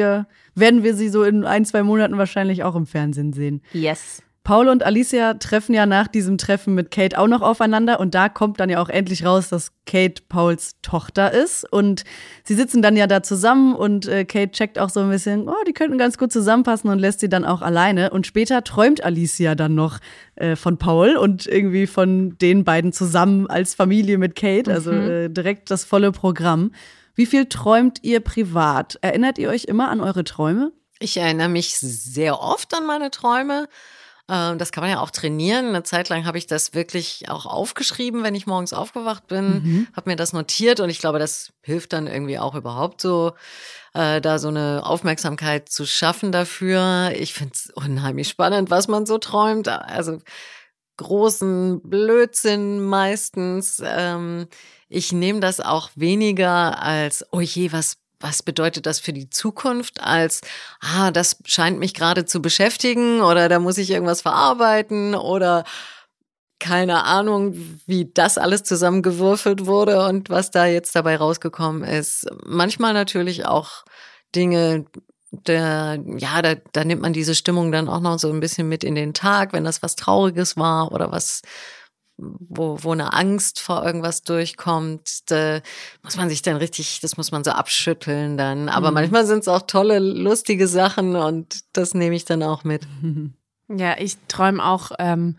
werden wir sie so in ein, zwei Monaten wahrscheinlich auch im Fernsehen sehen. Yes. Paul und Alicia treffen ja nach diesem Treffen mit Kate auch noch aufeinander und da kommt dann ja auch endlich raus, dass Kate Pauls Tochter ist und sie sitzen dann ja da zusammen und äh, Kate checkt auch so ein bisschen, oh, die könnten ganz gut zusammenpassen und lässt sie dann auch alleine und später träumt Alicia dann noch äh, von Paul und irgendwie von den beiden zusammen als Familie mit Kate, also mhm. äh, direkt das volle Programm. Wie viel träumt ihr privat? Erinnert ihr euch immer an eure Träume? Ich erinnere mich sehr oft an meine Träume. Ähm, das kann man ja auch trainieren. Eine Zeit lang habe ich das wirklich auch aufgeschrieben, wenn ich morgens aufgewacht bin, mhm. habe mir das notiert und ich glaube, das hilft dann irgendwie auch überhaupt so, äh, da so eine Aufmerksamkeit zu schaffen dafür. Ich finde es unheimlich spannend, was man so träumt. Also großen Blödsinn meistens. Ähm, ich nehme das auch weniger als, oh je, was was bedeutet das für die Zukunft als, ah, das scheint mich gerade zu beschäftigen oder da muss ich irgendwas verarbeiten oder keine Ahnung, wie das alles zusammengewürfelt wurde und was da jetzt dabei rausgekommen ist. Manchmal natürlich auch Dinge, der, ja, da, da nimmt man diese Stimmung dann auch noch so ein bisschen mit in den Tag, wenn das was Trauriges war oder was, wo, wo eine Angst vor irgendwas durchkommt, da muss man sich dann richtig, das muss man so abschütteln dann. Aber mhm. manchmal sind es auch tolle, lustige Sachen und das nehme ich dann auch mit. Ja, ich träume auch ähm,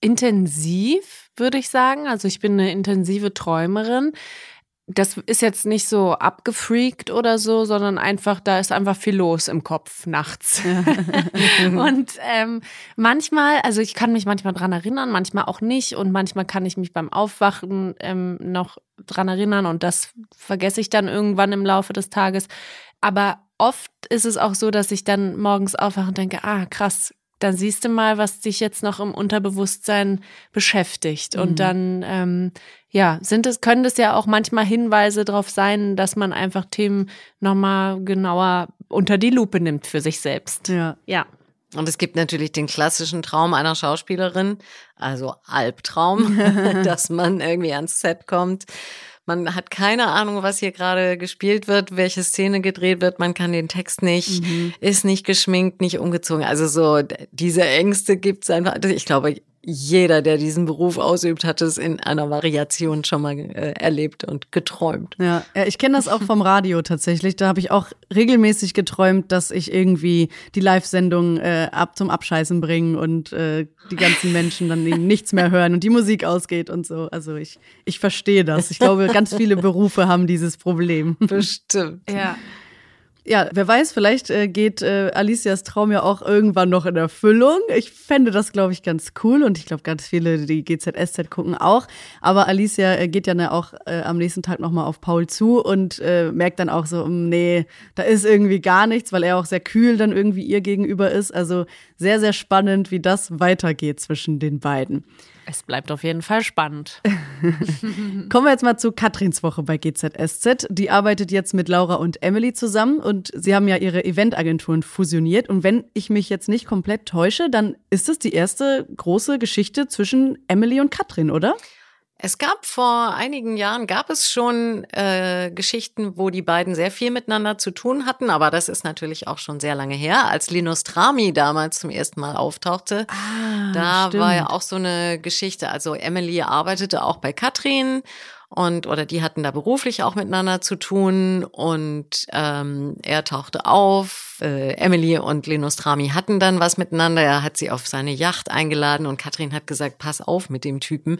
intensiv, würde ich sagen. Also ich bin eine intensive Träumerin das ist jetzt nicht so abgefreakt oder so, sondern einfach, da ist einfach viel los im Kopf nachts. und ähm, manchmal, also ich kann mich manchmal dran erinnern, manchmal auch nicht. Und manchmal kann ich mich beim Aufwachen ähm, noch dran erinnern und das vergesse ich dann irgendwann im Laufe des Tages. Aber oft ist es auch so, dass ich dann morgens aufwache und denke, ah, krass, dann siehst du mal, was dich jetzt noch im Unterbewusstsein beschäftigt. Und mhm. dann, ähm, ja, sind es, können es ja auch manchmal Hinweise darauf sein, dass man einfach Themen nochmal genauer unter die Lupe nimmt für sich selbst. Ja. Ja. Und es gibt natürlich den klassischen Traum einer Schauspielerin, also Albtraum, dass man irgendwie ans Set kommt man hat keine Ahnung, was hier gerade gespielt wird, welche Szene gedreht wird. Man kann den Text nicht, mhm. ist nicht geschminkt, nicht umgezogen. Also so diese Ängste gibt's einfach. Ich glaube, jeder, der diesen Beruf ausübt, hat es in einer Variation schon mal äh, erlebt und geträumt. Ja, ja ich kenne das auch vom Radio tatsächlich. Da habe ich auch regelmäßig geträumt, dass ich irgendwie die Live-Sendung äh, ab zum Abscheißen bringe und äh, die ganzen Menschen dann nichts mehr hören und die Musik ausgeht und so. Also ich, ich verstehe das. Ich glaube, ganz viele Berufe haben dieses Problem. Bestimmt. Ja. Ja, wer weiß, vielleicht äh, geht äh, Alicias Traum ja auch irgendwann noch in Erfüllung. Ich fände das, glaube ich, ganz cool und ich glaube, ganz viele, die GZSZ gucken auch. Aber Alicia äh, geht ja ne, auch äh, am nächsten Tag nochmal auf Paul zu und äh, merkt dann auch so, mm, nee, da ist irgendwie gar nichts, weil er auch sehr kühl dann irgendwie ihr gegenüber ist. Also sehr, sehr spannend, wie das weitergeht zwischen den beiden. Es bleibt auf jeden Fall spannend. Kommen wir jetzt mal zu Katrins Woche bei GZSZ. Die arbeitet jetzt mit Laura und Emily zusammen und sie haben ja ihre Eventagenturen fusioniert. Und wenn ich mich jetzt nicht komplett täusche, dann ist es die erste große Geschichte zwischen Emily und Katrin, oder? Es gab vor einigen Jahren, gab es schon äh, Geschichten, wo die beiden sehr viel miteinander zu tun hatten, aber das ist natürlich auch schon sehr lange her. Als Linus Trami damals zum ersten Mal auftauchte, ah, da stimmt. war ja auch so eine Geschichte. Also Emily arbeitete auch bei Katrin und oder die hatten da beruflich auch miteinander zu tun und ähm, er tauchte auf. Äh, Emily und Linus Trami hatten dann was miteinander. Er hat sie auf seine Yacht eingeladen und Katrin hat gesagt, pass auf mit dem Typen.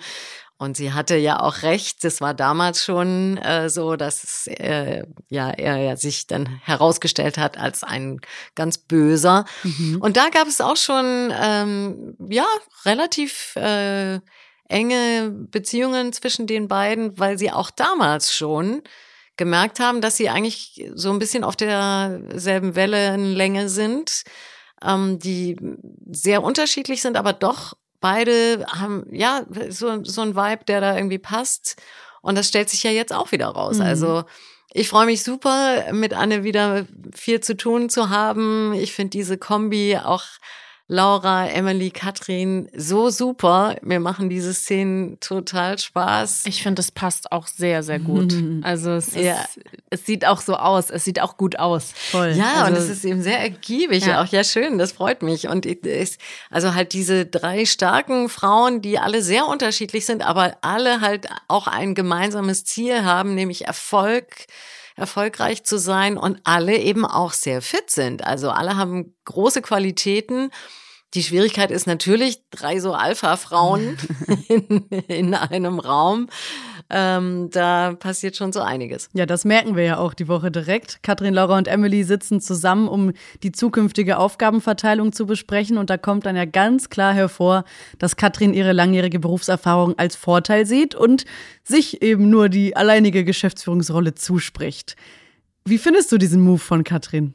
Und sie hatte ja auch recht, das war damals schon äh, so, dass äh, ja, er ja sich dann herausgestellt hat als ein ganz böser. Mhm. Und da gab es auch schon ähm, ja relativ äh, enge Beziehungen zwischen den beiden, weil sie auch damals schon gemerkt haben, dass sie eigentlich so ein bisschen auf derselben Wellenlänge sind, ähm, die sehr unterschiedlich sind, aber doch beide haben, ja, so, so ein Vibe, der da irgendwie passt. Und das stellt sich ja jetzt auch wieder raus. Mhm. Also ich freue mich super, mit Anne wieder viel zu tun zu haben. Ich finde diese Kombi auch Laura, Emily, Katrin so super. Mir machen diese Szenen total Spaß. Ich finde, es passt auch sehr, sehr gut. Also es, ist, ja. es sieht auch so aus. Es sieht auch gut aus. Voll. Ja, also, und es ist eben sehr ergiebig ja. auch. Ja, schön, das freut mich. Und ich, also halt diese drei starken Frauen, die alle sehr unterschiedlich sind, aber alle halt auch ein gemeinsames Ziel haben, nämlich Erfolg erfolgreich zu sein und alle eben auch sehr fit sind. Also alle haben große Qualitäten die Schwierigkeit ist natürlich, drei so Alpha-Frauen in, in, einem Raum. Ähm, da passiert schon so einiges. Ja, das merken wir ja auch die Woche direkt. Katrin, Laura und Emily sitzen zusammen, um die zukünftige Aufgabenverteilung zu besprechen. Und da kommt dann ja ganz klar hervor, dass Katrin ihre langjährige Berufserfahrung als Vorteil sieht und sich eben nur die alleinige Geschäftsführungsrolle zuspricht. Wie findest du diesen Move von Katrin?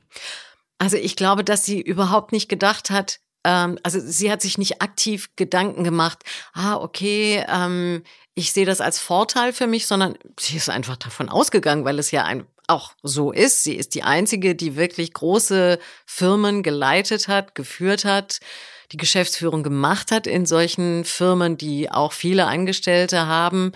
Also ich glaube, dass sie überhaupt nicht gedacht hat, ähm, also sie hat sich nicht aktiv Gedanken gemacht, ah, okay, ähm, ich sehe das als Vorteil für mich, sondern sie ist einfach davon ausgegangen, weil es ja ein, auch so ist. Sie ist die einzige, die wirklich große Firmen geleitet hat, geführt hat, die Geschäftsführung gemacht hat in solchen Firmen, die auch viele Angestellte haben.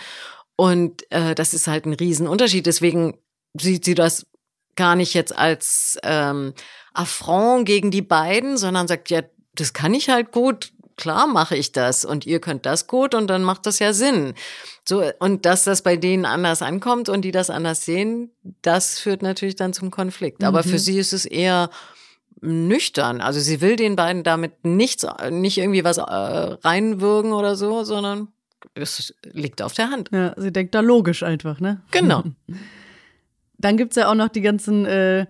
Und äh, das ist halt ein Riesenunterschied. Deswegen sieht sie das gar nicht jetzt als ähm, Affront gegen die beiden, sondern sagt, ja, das kann ich halt gut, klar mache ich das und ihr könnt das gut und dann macht das ja Sinn. So, und dass das bei denen anders ankommt und die das anders sehen, das führt natürlich dann zum Konflikt. Aber für mhm. sie ist es eher nüchtern. Also sie will den beiden damit nichts, nicht irgendwie was äh, reinwürgen oder so, sondern es liegt auf der Hand. Ja, sie denkt da logisch einfach, ne? Genau. Dann gibt's ja auch noch die ganzen äh,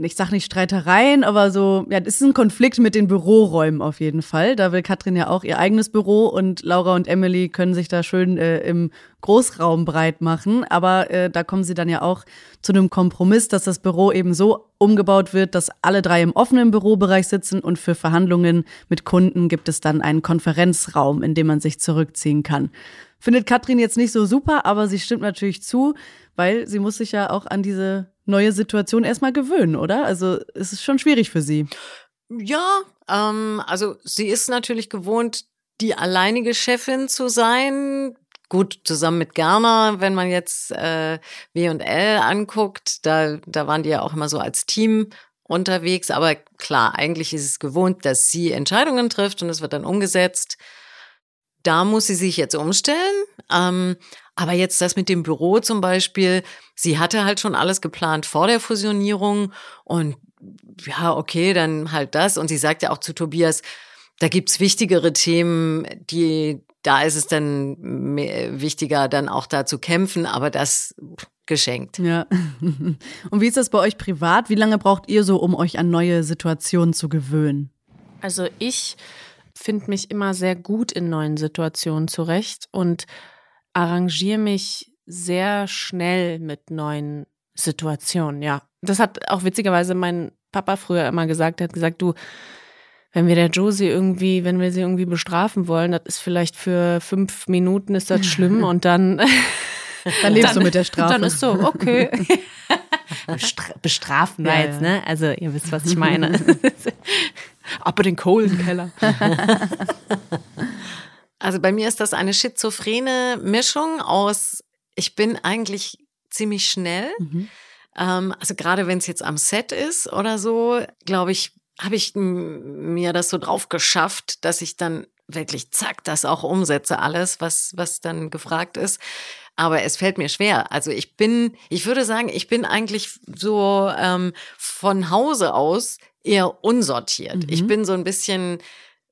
ich sag nicht Streitereien, aber so, ja, das ist ein Konflikt mit den Büroräumen auf jeden Fall. Da will Katrin ja auch ihr eigenes Büro und Laura und Emily können sich da schön äh, im Großraum breit machen. Aber äh, da kommen sie dann ja auch zu einem Kompromiss, dass das Büro eben so umgebaut wird, dass alle drei im offenen Bürobereich sitzen und für Verhandlungen mit Kunden gibt es dann einen Konferenzraum, in dem man sich zurückziehen kann. Findet Katrin jetzt nicht so super, aber sie stimmt natürlich zu, weil sie muss sich ja auch an diese neue Situation erstmal gewöhnen, oder? Also es ist schon schwierig für sie. Ja, ähm, also sie ist natürlich gewohnt, die alleinige Chefin zu sein. Gut, zusammen mit Gerner, wenn man jetzt äh, W und L anguckt, da, da waren die ja auch immer so als Team unterwegs. Aber klar, eigentlich ist es gewohnt, dass sie Entscheidungen trifft und es wird dann umgesetzt. Da muss sie sich jetzt umstellen. Ähm, aber jetzt das mit dem Büro zum Beispiel, sie hatte halt schon alles geplant vor der Fusionierung und ja, okay, dann halt das. Und sie sagt ja auch zu Tobias, da gibt's wichtigere Themen, die, da ist es dann wichtiger, dann auch da zu kämpfen, aber das geschenkt. Ja. Und wie ist das bei euch privat? Wie lange braucht ihr so, um euch an neue Situationen zu gewöhnen? Also ich finde mich immer sehr gut in neuen Situationen zurecht und arrangiere mich sehr schnell mit neuen Situationen, ja. Das hat auch witzigerweise mein Papa früher immer gesagt. Er hat gesagt, du, wenn wir der Josie irgendwie, wenn wir sie irgendwie bestrafen wollen, das ist vielleicht für fünf Minuten ist das schlimm und dann dann lebst dann, du mit der Strafe. Dann ist so, okay. Bestra bestrafen wir ja, jetzt, ne? Also ihr wisst, was ich meine. Aber den Kohlenkeller. Also bei mir ist das eine schizophrene Mischung aus, ich bin eigentlich ziemlich schnell. Mhm. Ähm, also gerade wenn es jetzt am Set ist oder so, glaube ich, habe ich mir das so drauf geschafft, dass ich dann wirklich zack das auch umsetze, alles, was, was dann gefragt ist. Aber es fällt mir schwer. Also ich bin, ich würde sagen, ich bin eigentlich so ähm, von Hause aus eher unsortiert. Mhm. Ich bin so ein bisschen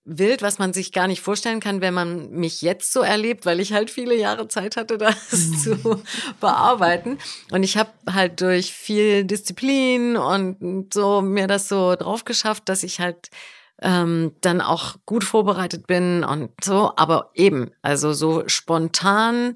wild, was man sich gar nicht vorstellen kann, wenn man mich jetzt so erlebt, weil ich halt viele Jahre Zeit hatte, das zu bearbeiten. Und ich habe halt durch viel Disziplin und so mir das so drauf geschafft, dass ich halt ähm, dann auch gut vorbereitet bin und so. Aber eben, also so spontan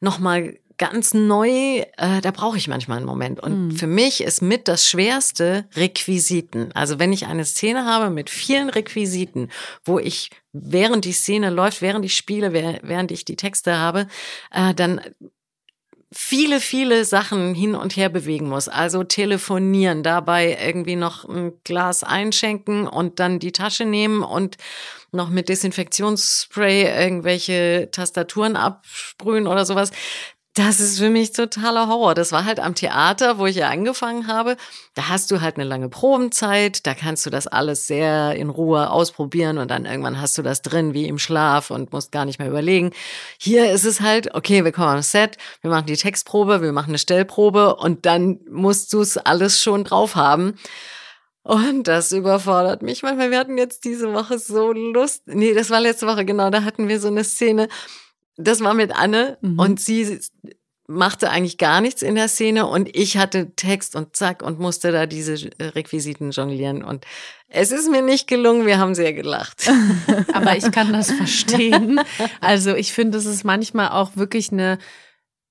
nochmal ganz neu, äh, da brauche ich manchmal einen Moment. Und mhm. für mich ist mit das Schwerste Requisiten. Also wenn ich eine Szene habe mit vielen Requisiten, wo ich während die Szene läuft, während ich spiele, während ich die Texte habe, äh, dann viele, viele Sachen hin und her bewegen muss. Also telefonieren, dabei irgendwie noch ein Glas einschenken und dann die Tasche nehmen und noch mit Desinfektionsspray irgendwelche Tastaturen absprühen oder sowas. Das ist für mich totaler Horror. Das war halt am Theater, wo ich ja angefangen habe. Da hast du halt eine lange Probenzeit, da kannst du das alles sehr in Ruhe ausprobieren und dann irgendwann hast du das drin wie im Schlaf und musst gar nicht mehr überlegen. Hier ist es halt, okay, wir kommen am Set, wir machen die Textprobe, wir machen eine Stellprobe und dann musst du es alles schon drauf haben. Und das überfordert mich manchmal. Wir hatten jetzt diese Woche so Lust. Nee, das war letzte Woche, genau. Da hatten wir so eine Szene das war mit Anne mhm. und sie machte eigentlich gar nichts in der Szene und ich hatte Text und zack und musste da diese Requisiten jonglieren und es ist mir nicht gelungen, wir haben sehr gelacht. Aber ich kann das verstehen. Also ich finde, es ist manchmal auch wirklich eine,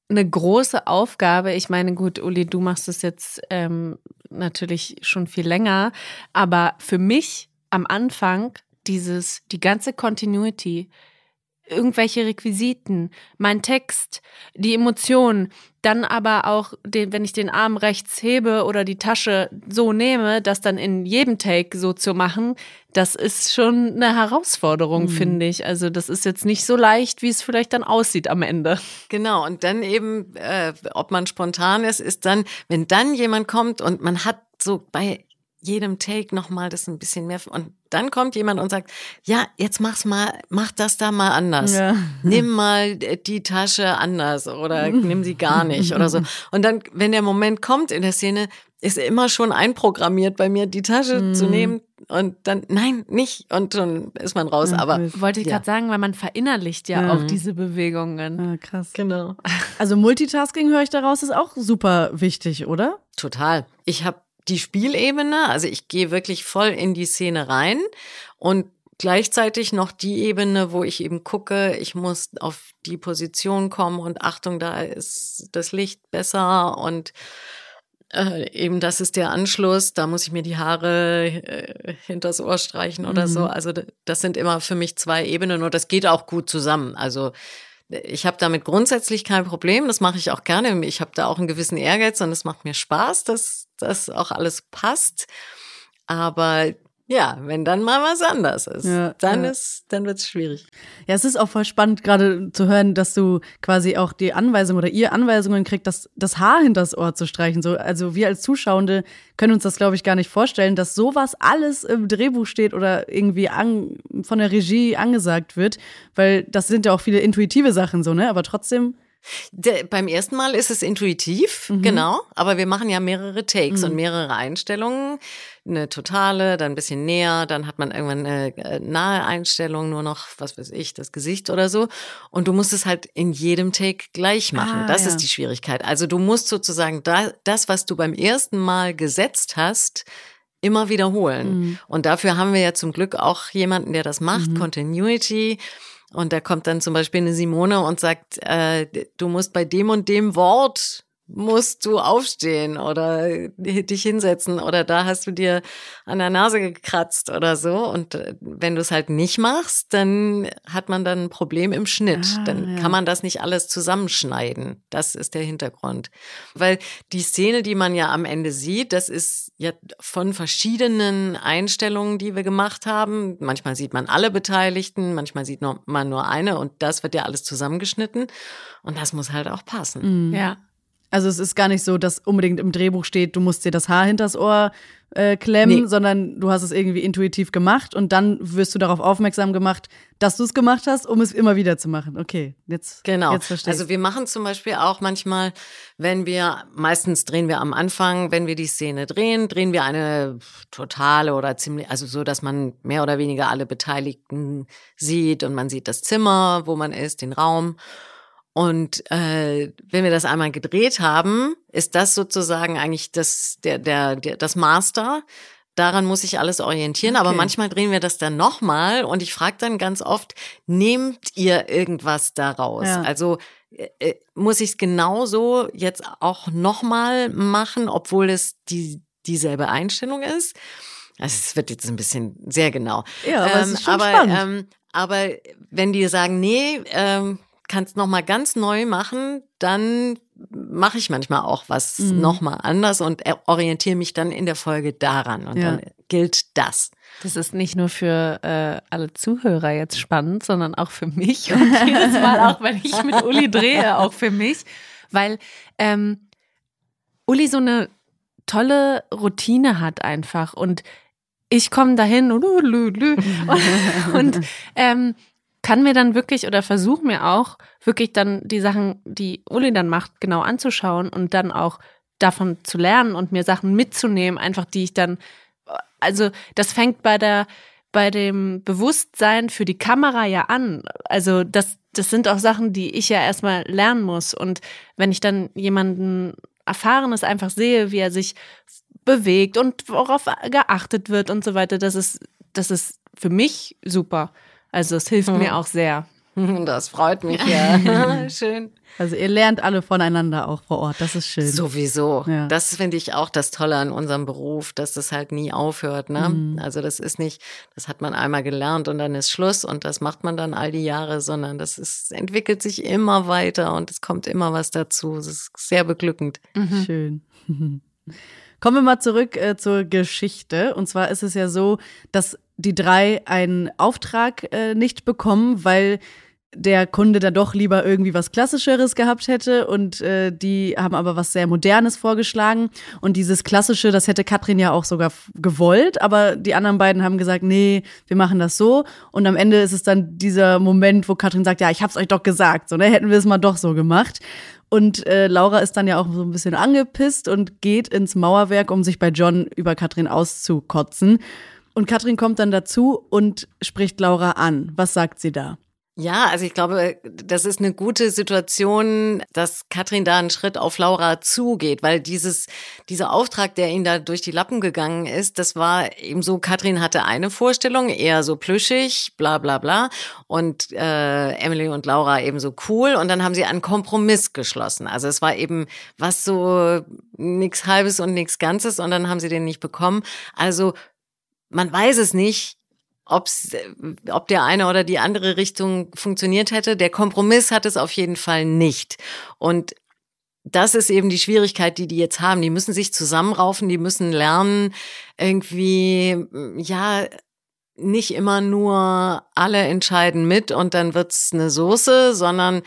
eine große Aufgabe. Ich meine, gut, Uli, du machst es jetzt ähm, natürlich schon viel länger, aber für mich am Anfang dieses, die ganze Continuity, irgendwelche Requisiten, mein Text, die Emotionen, dann aber auch, den, wenn ich den Arm rechts hebe oder die Tasche so nehme, das dann in jedem Take so zu machen, das ist schon eine Herausforderung, mhm. finde ich. Also das ist jetzt nicht so leicht, wie es vielleicht dann aussieht am Ende. Genau, und dann eben, äh, ob man spontan ist, ist dann, wenn dann jemand kommt und man hat so bei jedem Take nochmal das ein bisschen mehr. Und dann kommt jemand und sagt, ja, jetzt mach's mal, mach das da mal anders. Ja. Nimm mal die Tasche anders oder nimm sie gar nicht oder so. Und dann, wenn der Moment kommt in der Szene, ist immer schon einprogrammiert bei mir, die Tasche mm. zu nehmen und dann, nein, nicht. Und dann ist man raus. Aber wollte ich ja. gerade sagen, weil man verinnerlicht ja, ja. auch diese Bewegungen. Ja, krass. Genau. Also Multitasking höre ich daraus, ist auch super wichtig, oder? Total. Ich habe die Spielebene, also ich gehe wirklich voll in die Szene rein und gleichzeitig noch die Ebene, wo ich eben gucke, ich muss auf die Position kommen und Achtung, da ist das Licht besser und äh, eben das ist der Anschluss, da muss ich mir die Haare äh, hinters Ohr streichen oder mhm. so. Also das sind immer für mich zwei Ebenen und das geht auch gut zusammen. Also ich habe damit grundsätzlich kein Problem, das mache ich auch gerne. Ich habe da auch einen gewissen Ehrgeiz und es macht mir Spaß, dass das auch alles passt. Aber ja, wenn dann mal was anders ist, ja, dann ja. ist, dann wird's schwierig. Ja, es ist auch voll spannend, gerade zu hören, dass du quasi auch die Anweisung oder ihr Anweisungen kriegt, das, das Haar hinters Ohr zu streichen. So, also wir als Zuschauende können uns das, glaube ich, gar nicht vorstellen, dass sowas alles im Drehbuch steht oder irgendwie an, von der Regie angesagt wird, weil das sind ja auch viele intuitive Sachen so, ne? Aber trotzdem der, beim ersten Mal ist es intuitiv, mhm. genau, aber wir machen ja mehrere Takes mhm. und mehrere Einstellungen. Eine totale, dann ein bisschen näher, dann hat man irgendwann eine äh, nahe Einstellung, nur noch, was weiß ich, das Gesicht oder so. Und du musst es halt in jedem Take gleich machen. Ah, das ja. ist die Schwierigkeit. Also du musst sozusagen da, das, was du beim ersten Mal gesetzt hast, immer wiederholen. Mhm. Und dafür haben wir ja zum Glück auch jemanden, der das macht, mhm. Continuity. Und da kommt dann zum Beispiel eine Simone und sagt, äh, du musst bei dem und dem Wort musst du aufstehen oder dich hinsetzen oder da hast du dir an der Nase gekratzt oder so. Und äh, wenn du es halt nicht machst, dann hat man dann ein Problem im Schnitt. Ah, dann ja. kann man das nicht alles zusammenschneiden. Das ist der Hintergrund. Weil die Szene, die man ja am Ende sieht, das ist ja von verschiedenen Einstellungen, die wir gemacht haben. Manchmal sieht man alle Beteiligten, manchmal sieht man nur eine und das wird ja alles zusammengeschnitten. Und das muss halt auch passen. Mhm. Ja. Also es ist gar nicht so, dass unbedingt im Drehbuch steht, du musst dir das Haar hinters Ohr äh, klemmen, nee. sondern du hast es irgendwie intuitiv gemacht und dann wirst du darauf aufmerksam gemacht, dass du es gemacht hast, um es immer wieder zu machen. Okay, jetzt genau. Jetzt verstehe also wir machen zum Beispiel auch manchmal, wenn wir meistens drehen wir am Anfang, wenn wir die Szene drehen, drehen wir eine totale oder ziemlich, also so, dass man mehr oder weniger alle Beteiligten sieht und man sieht das Zimmer, wo man ist, den Raum. Und äh, wenn wir das einmal gedreht haben, ist das sozusagen eigentlich das, der, der, der, das Master. Daran muss ich alles orientieren. Okay. Aber manchmal drehen wir das dann nochmal und ich frage dann ganz oft, nehmt ihr irgendwas daraus? Ja. Also äh, äh muss ich es genauso jetzt auch nochmal machen, obwohl es die, dieselbe Einstellung ist? Also es wird jetzt ein bisschen sehr genau. Ja, aber, ähm, es ist schon aber, spannend. Ähm, aber wenn die sagen, nee, ähm, kannst noch mal ganz neu machen, dann mache ich manchmal auch was mhm. noch mal anders und orientiere mich dann in der Folge daran und ja. dann gilt das. Das ist nicht nur für äh, alle Zuhörer jetzt spannend, sondern auch für mich und jedes Mal auch, wenn ich mit Uli drehe, auch für mich, weil ähm, Uli so eine tolle Routine hat einfach und ich komme dahin und, und, und ähm, kann mir dann wirklich oder versuche mir auch wirklich dann die Sachen, die Uli dann macht, genau anzuschauen und dann auch davon zu lernen und mir Sachen mitzunehmen, einfach die ich dann, also das fängt bei der, bei dem Bewusstsein für die Kamera ja an. Also das, das sind auch Sachen, die ich ja erstmal lernen muss. Und wenn ich dann jemanden Erfahrenes einfach sehe, wie er sich bewegt und worauf geachtet wird und so weiter, das ist, das ist für mich super. Also es hilft mhm. mir auch sehr. Das freut mich ja. Schön. Also ihr lernt alle voneinander auch vor Ort. Das ist schön. Sowieso. Ja. Das finde ich auch das Tolle an unserem Beruf, dass das halt nie aufhört. Ne? Mhm. Also das ist nicht, das hat man einmal gelernt und dann ist Schluss und das macht man dann all die Jahre, sondern das ist, entwickelt sich immer weiter und es kommt immer was dazu. Es ist sehr beglückend. Schön. Kommen wir mal zurück äh, zur Geschichte. Und zwar ist es ja so, dass die drei einen Auftrag äh, nicht bekommen, weil der Kunde da doch lieber irgendwie was Klassischeres gehabt hätte und äh, die haben aber was sehr Modernes vorgeschlagen und dieses Klassische, das hätte Katrin ja auch sogar gewollt, aber die anderen beiden haben gesagt, nee, wir machen das so und am Ende ist es dann dieser Moment, wo Katrin sagt, ja, ich hab's euch doch gesagt, so, ne, hätten wir es mal doch so gemacht und äh, Laura ist dann ja auch so ein bisschen angepisst und geht ins Mauerwerk, um sich bei John über Katrin auszukotzen. Und Katrin kommt dann dazu und spricht Laura an. Was sagt sie da? Ja, also ich glaube, das ist eine gute Situation, dass Katrin da einen Schritt auf Laura zugeht, weil dieses, dieser Auftrag, der ihnen da durch die Lappen gegangen ist, das war eben so, Katrin hatte eine Vorstellung, eher so plüschig, bla bla bla, und äh, Emily und Laura eben so cool und dann haben sie einen Kompromiss geschlossen. Also es war eben was so nix Halbes und nix Ganzes und dann haben sie den nicht bekommen. Also man weiß es nicht, ob's, ob der eine oder die andere Richtung funktioniert hätte. Der Kompromiss hat es auf jeden Fall nicht. Und das ist eben die Schwierigkeit, die die jetzt haben. Die müssen sich zusammenraufen, die müssen lernen, irgendwie, ja, nicht immer nur alle entscheiden mit und dann wird's eine Soße, sondern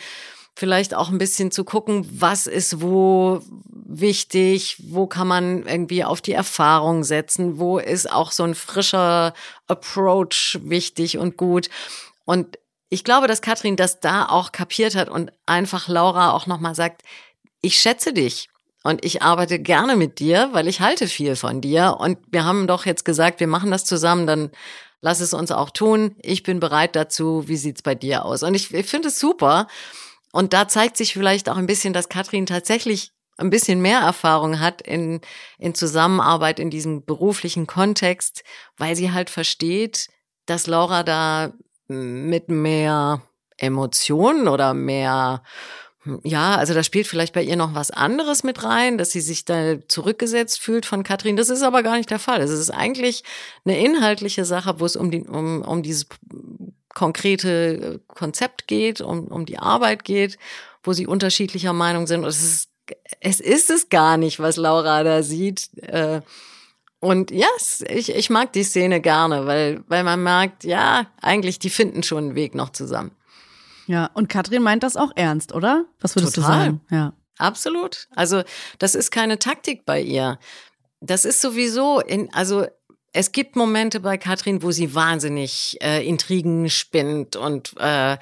vielleicht auch ein bisschen zu gucken, was ist wo wichtig, wo kann man irgendwie auf die Erfahrung setzen, wo ist auch so ein frischer Approach wichtig und gut. Und ich glaube, dass Katrin das da auch kapiert hat und einfach Laura auch nochmal sagt, ich schätze dich und ich arbeite gerne mit dir, weil ich halte viel von dir und wir haben doch jetzt gesagt, wir machen das zusammen, dann lass es uns auch tun. Ich bin bereit dazu. Wie sieht's bei dir aus? Und ich, ich finde es super. Und da zeigt sich vielleicht auch ein bisschen, dass Katrin tatsächlich ein bisschen mehr Erfahrung hat in, in Zusammenarbeit in diesem beruflichen Kontext, weil sie halt versteht, dass Laura da mit mehr Emotionen oder mehr, ja, also da spielt vielleicht bei ihr noch was anderes mit rein, dass sie sich da zurückgesetzt fühlt von Katrin. Das ist aber gar nicht der Fall. Es ist eigentlich eine inhaltliche Sache, wo es um, die, um, um dieses konkrete Konzept geht, um, um die Arbeit geht, wo sie unterschiedlicher Meinung sind. Und es ist, es ist es gar nicht, was Laura da sieht. Äh, Und ja, yes, ich, ich mag die Szene gerne, weil, weil man merkt, ja, eigentlich, die finden schon einen Weg noch zusammen. Ja, und Katrin meint das auch ernst, oder? Was würdest Total. du sagen? Ja. Absolut. Also, das ist keine Taktik bei ihr. Das ist sowieso in, also, es gibt Momente bei Katrin, wo sie wahnsinnig äh, Intrigen spinnt und äh,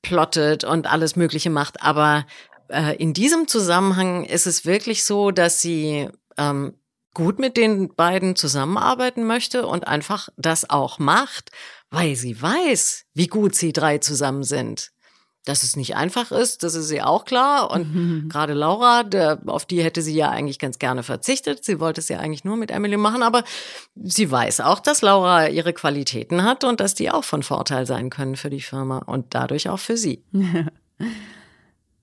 plottet und alles Mögliche macht. Aber äh, in diesem Zusammenhang ist es wirklich so, dass sie ähm, gut mit den beiden zusammenarbeiten möchte und einfach das auch macht, weil sie weiß, wie gut sie drei zusammen sind. Dass es nicht einfach ist, das ist ihr auch klar. Und Mhm. gerade Laura, der, auf die hätte sie ja eigentlich ganz gerne verzichtet. Sie wollte es ja eigentlich nur mit Emily machen, aber sie weiß auch, dass Laura ihre Qualitäten hat und dass die auch von Vorteil sein können für die Firma und dadurch auch für sie.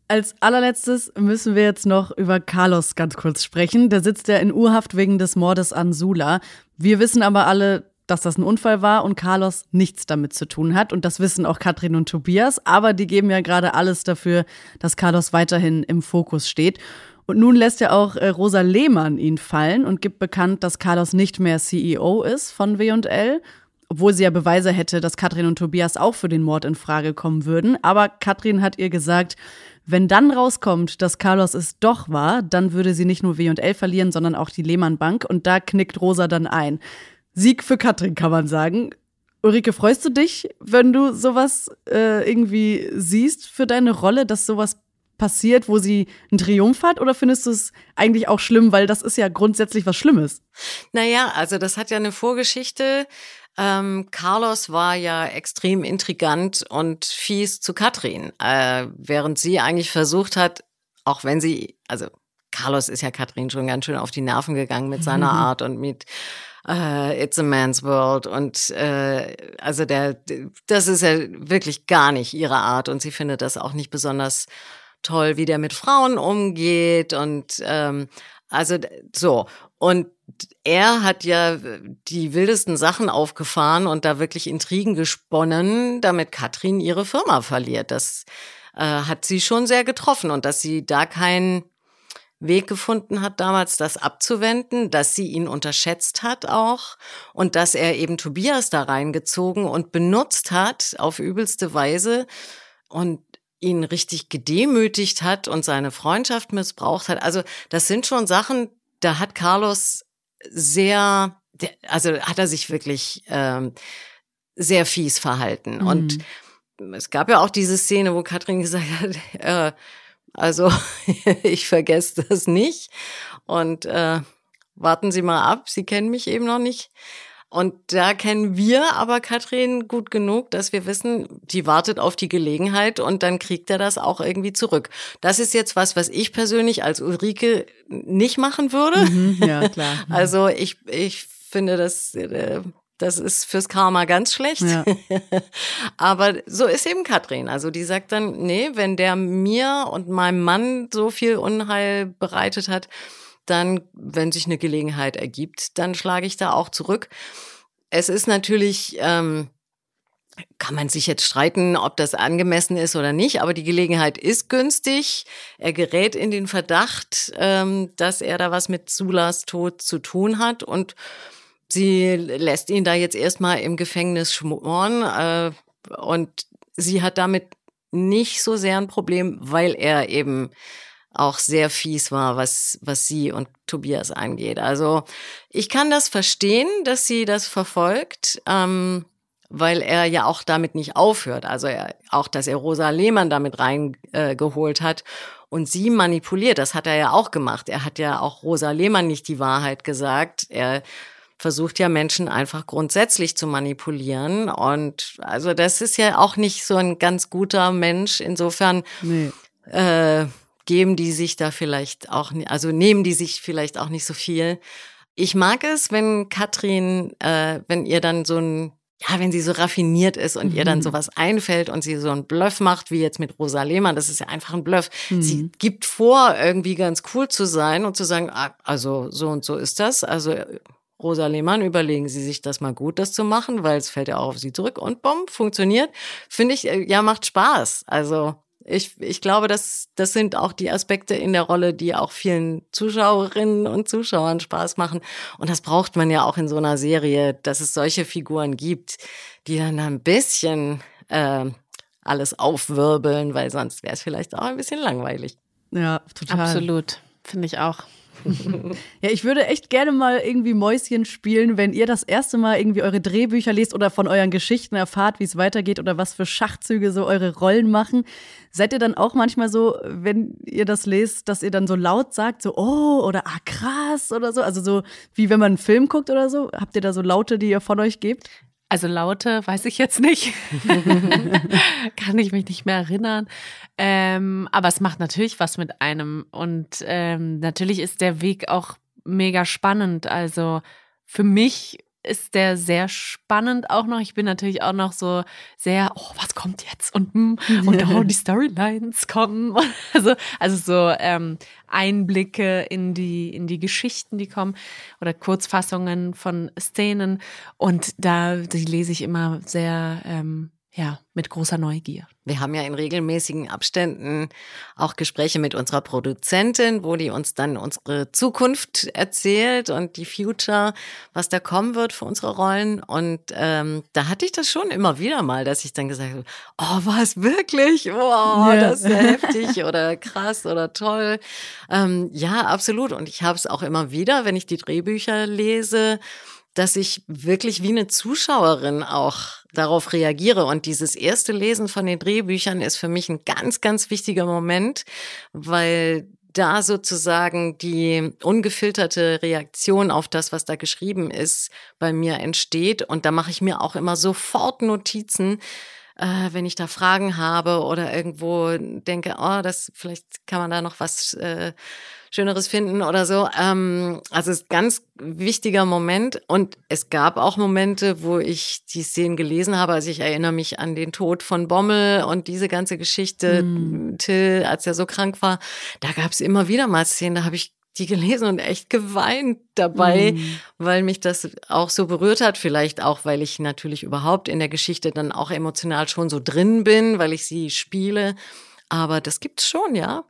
Als allerletztes müssen wir jetzt noch über Carlos ganz kurz sprechen. Der sitzt ja in Urhaft wegen des Mordes an Sula. Wir wissen aber alle, dass das ein Unfall war und Carlos nichts damit zu tun hat. Und das wissen auch Katrin und Tobias. Aber die geben ja gerade alles dafür, dass Carlos weiterhin im Fokus steht. Und nun lässt ja auch äh, Rosa Lehmann ihn fallen und gibt bekannt, dass Carlos nicht mehr CEO ist von W&L, obwohl sie ja Beweise hätte, dass Katrin und Tobias auch für den Mord in Frage kommen würden. Aber Katrin hat ihr gesagt, wenn dann rauskommt, dass Carlos es doch war, dann würde sie nicht nur W&L verlieren, sondern auch die Lehmann Bank. Und da knickt Rosa dann ein. Sieg für Katrin, kann man sagen. Ulrike, freust du dich, wenn du sowas äh, irgendwie siehst für deine Rolle, dass sowas passiert, wo sie einen Triumph hat? Oder findest du es eigentlich auch schlimm, weil das ist ja grundsätzlich was Schlimmes? Naja, also das hat ja eine Vorgeschichte. Ähm, Carlos war ja extrem intrigant und fies zu Katrin, äh, während sie eigentlich versucht hat, auch wenn sie, also Carlos ist ja Katrin schon ganz schön auf die Nerven gegangen mit seiner Art und mit äh, It's a Man's World. Und äh, also der, das ist ja wirklich gar nicht ihre Art. Und sie findet das auch nicht besonders toll, wie der mit Frauen umgeht. Und ähm, also so. Und er hat ja die wildesten Sachen aufgefahren und da wirklich Intrigen gesponnen, damit Katrin ihre Firma verliert. Das äh, hat sie schon sehr getroffen. Und dass sie da keinen Weg gefunden hat, damals das abzuwenden, dass sie ihn unterschätzt hat auch und dass er eben Tobias da reingezogen und benutzt hat auf übelste Weise und ihn richtig gedemütigt hat und seine Freundschaft missbraucht hat. Also das sind schon Sachen, da hat Carlos sehr, also hat er sich wirklich ähm, sehr fies verhalten. Mhm. Und es gab ja auch diese Szene, wo Katrin gesagt hat, äh, also ich vergesse das nicht. Und äh, warten Sie mal ab, Sie kennen mich eben noch nicht. Und da kennen wir aber Katrin gut genug, dass wir wissen, die wartet auf die Gelegenheit und dann kriegt er das auch irgendwie zurück. Das ist jetzt was, was ich persönlich als Ulrike nicht machen würde. Mhm, ja, klar. Also ich, ich finde, das, äh, das ist fürs Karma ganz schlecht. Ja. aber so ist eben Katrin. Also die sagt dann, nee, wenn der mir und meinem Mann so viel Unheil bereitet hat, dann, wenn sich eine Gelegenheit ergibt, dann schlage ich da auch zurück. Es ist natürlich, ähm, kann man sich jetzt streiten, ob das angemessen ist oder nicht, aber die Gelegenheit ist günstig. Er gerät in den Verdacht, ähm, dass er da was mit Sulas Tod zu tun hat und sie lässt ihn da jetzt erstmal im Gefängnis schmoren äh, und sie hat damit nicht so sehr ein Problem, weil er eben auch sehr fies war, was, was sie und Tobias angeht. Also ich kann das verstehen, dass sie das verfolgt, ähm, weil er ja auch damit nicht aufhört. Also er, auch, dass er Rosa Lehmann damit reingeholt äh, hat und sie manipuliert. Das hat er ja auch gemacht. Er hat ja auch Rosa Lehmann nicht die Wahrheit gesagt. Er versucht ja Menschen einfach grundsätzlich zu manipulieren. Und also das ist ja auch nicht so ein ganz guter Mensch. Insofern nee. äh, geben die sich da vielleicht auch, also nehmen die sich vielleicht auch nicht so viel. Ich mag es, wenn Katrin, äh, wenn ihr dann so ein, ja, wenn sie so raffiniert ist und mhm. ihr dann mhm. sowas einfällt und sie so einen Bluff macht, wie jetzt mit Rosa Lehmann, das ist ja einfach ein Bluff. Mhm. Sie gibt vor, irgendwie ganz cool zu sein und zu sagen, ah, also so und so ist das. Also Rosa Lehmann, überlegen Sie sich das mal gut, das zu machen, weil es fällt ja auch auf Sie zurück und bumm, funktioniert. Finde ich, äh, ja, macht Spaß. Also ich, ich glaube, das, das sind auch die Aspekte in der Rolle, die auch vielen Zuschauerinnen und Zuschauern Spaß machen. Und das braucht man ja auch in so einer Serie, dass es solche Figuren gibt, die dann ein bisschen äh, alles aufwirbeln, weil sonst wäre es vielleicht auch ein bisschen langweilig. Ja, total. Absolut. Finde ich auch ja, ich würde echt gerne mal irgendwie Mäuschen spielen, wenn ihr das erste Mal irgendwie eure Drehbücher lest oder von euren Geschichten erfahrt, wie es weitergeht oder was für Schachzüge so eure Rollen machen. Seid ihr dann auch manchmal so, wenn ihr das lest, dass ihr dann so laut sagt, so oh oder ah krass oder so? Also so wie wenn man einen Film guckt oder so? Habt ihr da so Laute, die ihr von euch gebt? Also Laute weiß ich jetzt nicht. Kann ich mich nicht mehr erinnern. Ähm, aber es macht natürlich was mit einem. Und ähm, natürlich ist der Weg auch mega spannend. Also für mich ist der sehr spannend auch noch. Ich bin natürlich auch noch so sehr, oh, was kommt jetzt? Und, hm, und oh, die Storylines kommen. Also, also so ähm, Einblicke in die, in die Geschichten, die kommen oder Kurzfassungen von Szenen. Und da, die lese ich immer sehr ähm, ja, mit großer Neugier. Wir haben ja in regelmäßigen Abständen auch Gespräche mit unserer Produzentin, wo die uns dann unsere Zukunft erzählt und die Future, was da kommen wird für unsere Rollen. Und ähm, da hatte ich das schon immer wieder mal, dass ich dann gesagt habe, oh, war es wirklich? Wow, ja. das ist ja heftig oder krass oder toll. Ähm, ja, absolut. Und ich habe es auch immer wieder, wenn ich die Drehbücher lese, dass ich wirklich wie eine Zuschauerin auch darauf reagiere. Und dieses erste Lesen von den Drehbüchern ist für mich ein ganz, ganz wichtiger Moment, weil da sozusagen die ungefilterte Reaktion auf das, was da geschrieben ist, bei mir entsteht. Und da mache ich mir auch immer sofort Notizen, äh, wenn ich da Fragen habe oder irgendwo denke, oh, das vielleicht kann man da noch was äh, Schöneres finden oder so. Ähm, also es ist ein ganz wichtiger Moment. Und es gab auch Momente, wo ich die Szenen gelesen habe. Also ich erinnere mich an den Tod von Bommel und diese ganze Geschichte, mm. Till, als er so krank war. Da gab es immer wieder mal Szenen, da habe ich die gelesen und echt geweint dabei, mm. weil mich das auch so berührt hat. Vielleicht auch, weil ich natürlich überhaupt in der Geschichte dann auch emotional schon so drin bin, weil ich sie spiele. Aber das gibt's schon, ja.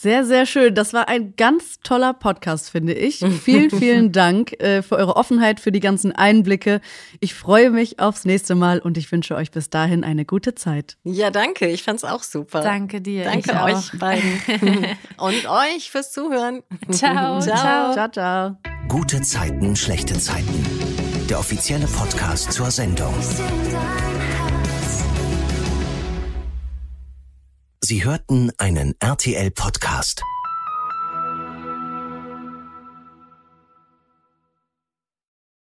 Sehr, sehr schön. Das war ein ganz toller Podcast, finde ich. Vielen, vielen Dank äh, für eure Offenheit, für die ganzen Einblicke. Ich freue mich aufs nächste Mal und ich wünsche euch bis dahin eine gute Zeit. Ja, danke. Ich fand's auch super. Danke dir. Danke euch beiden. und euch fürs Zuhören. Ciao. Ciao. Ciao, ciao. Gute Zeiten, schlechte Zeiten. Der offizielle Podcast zur Sendung. Sie hörten einen RTL-Podcast.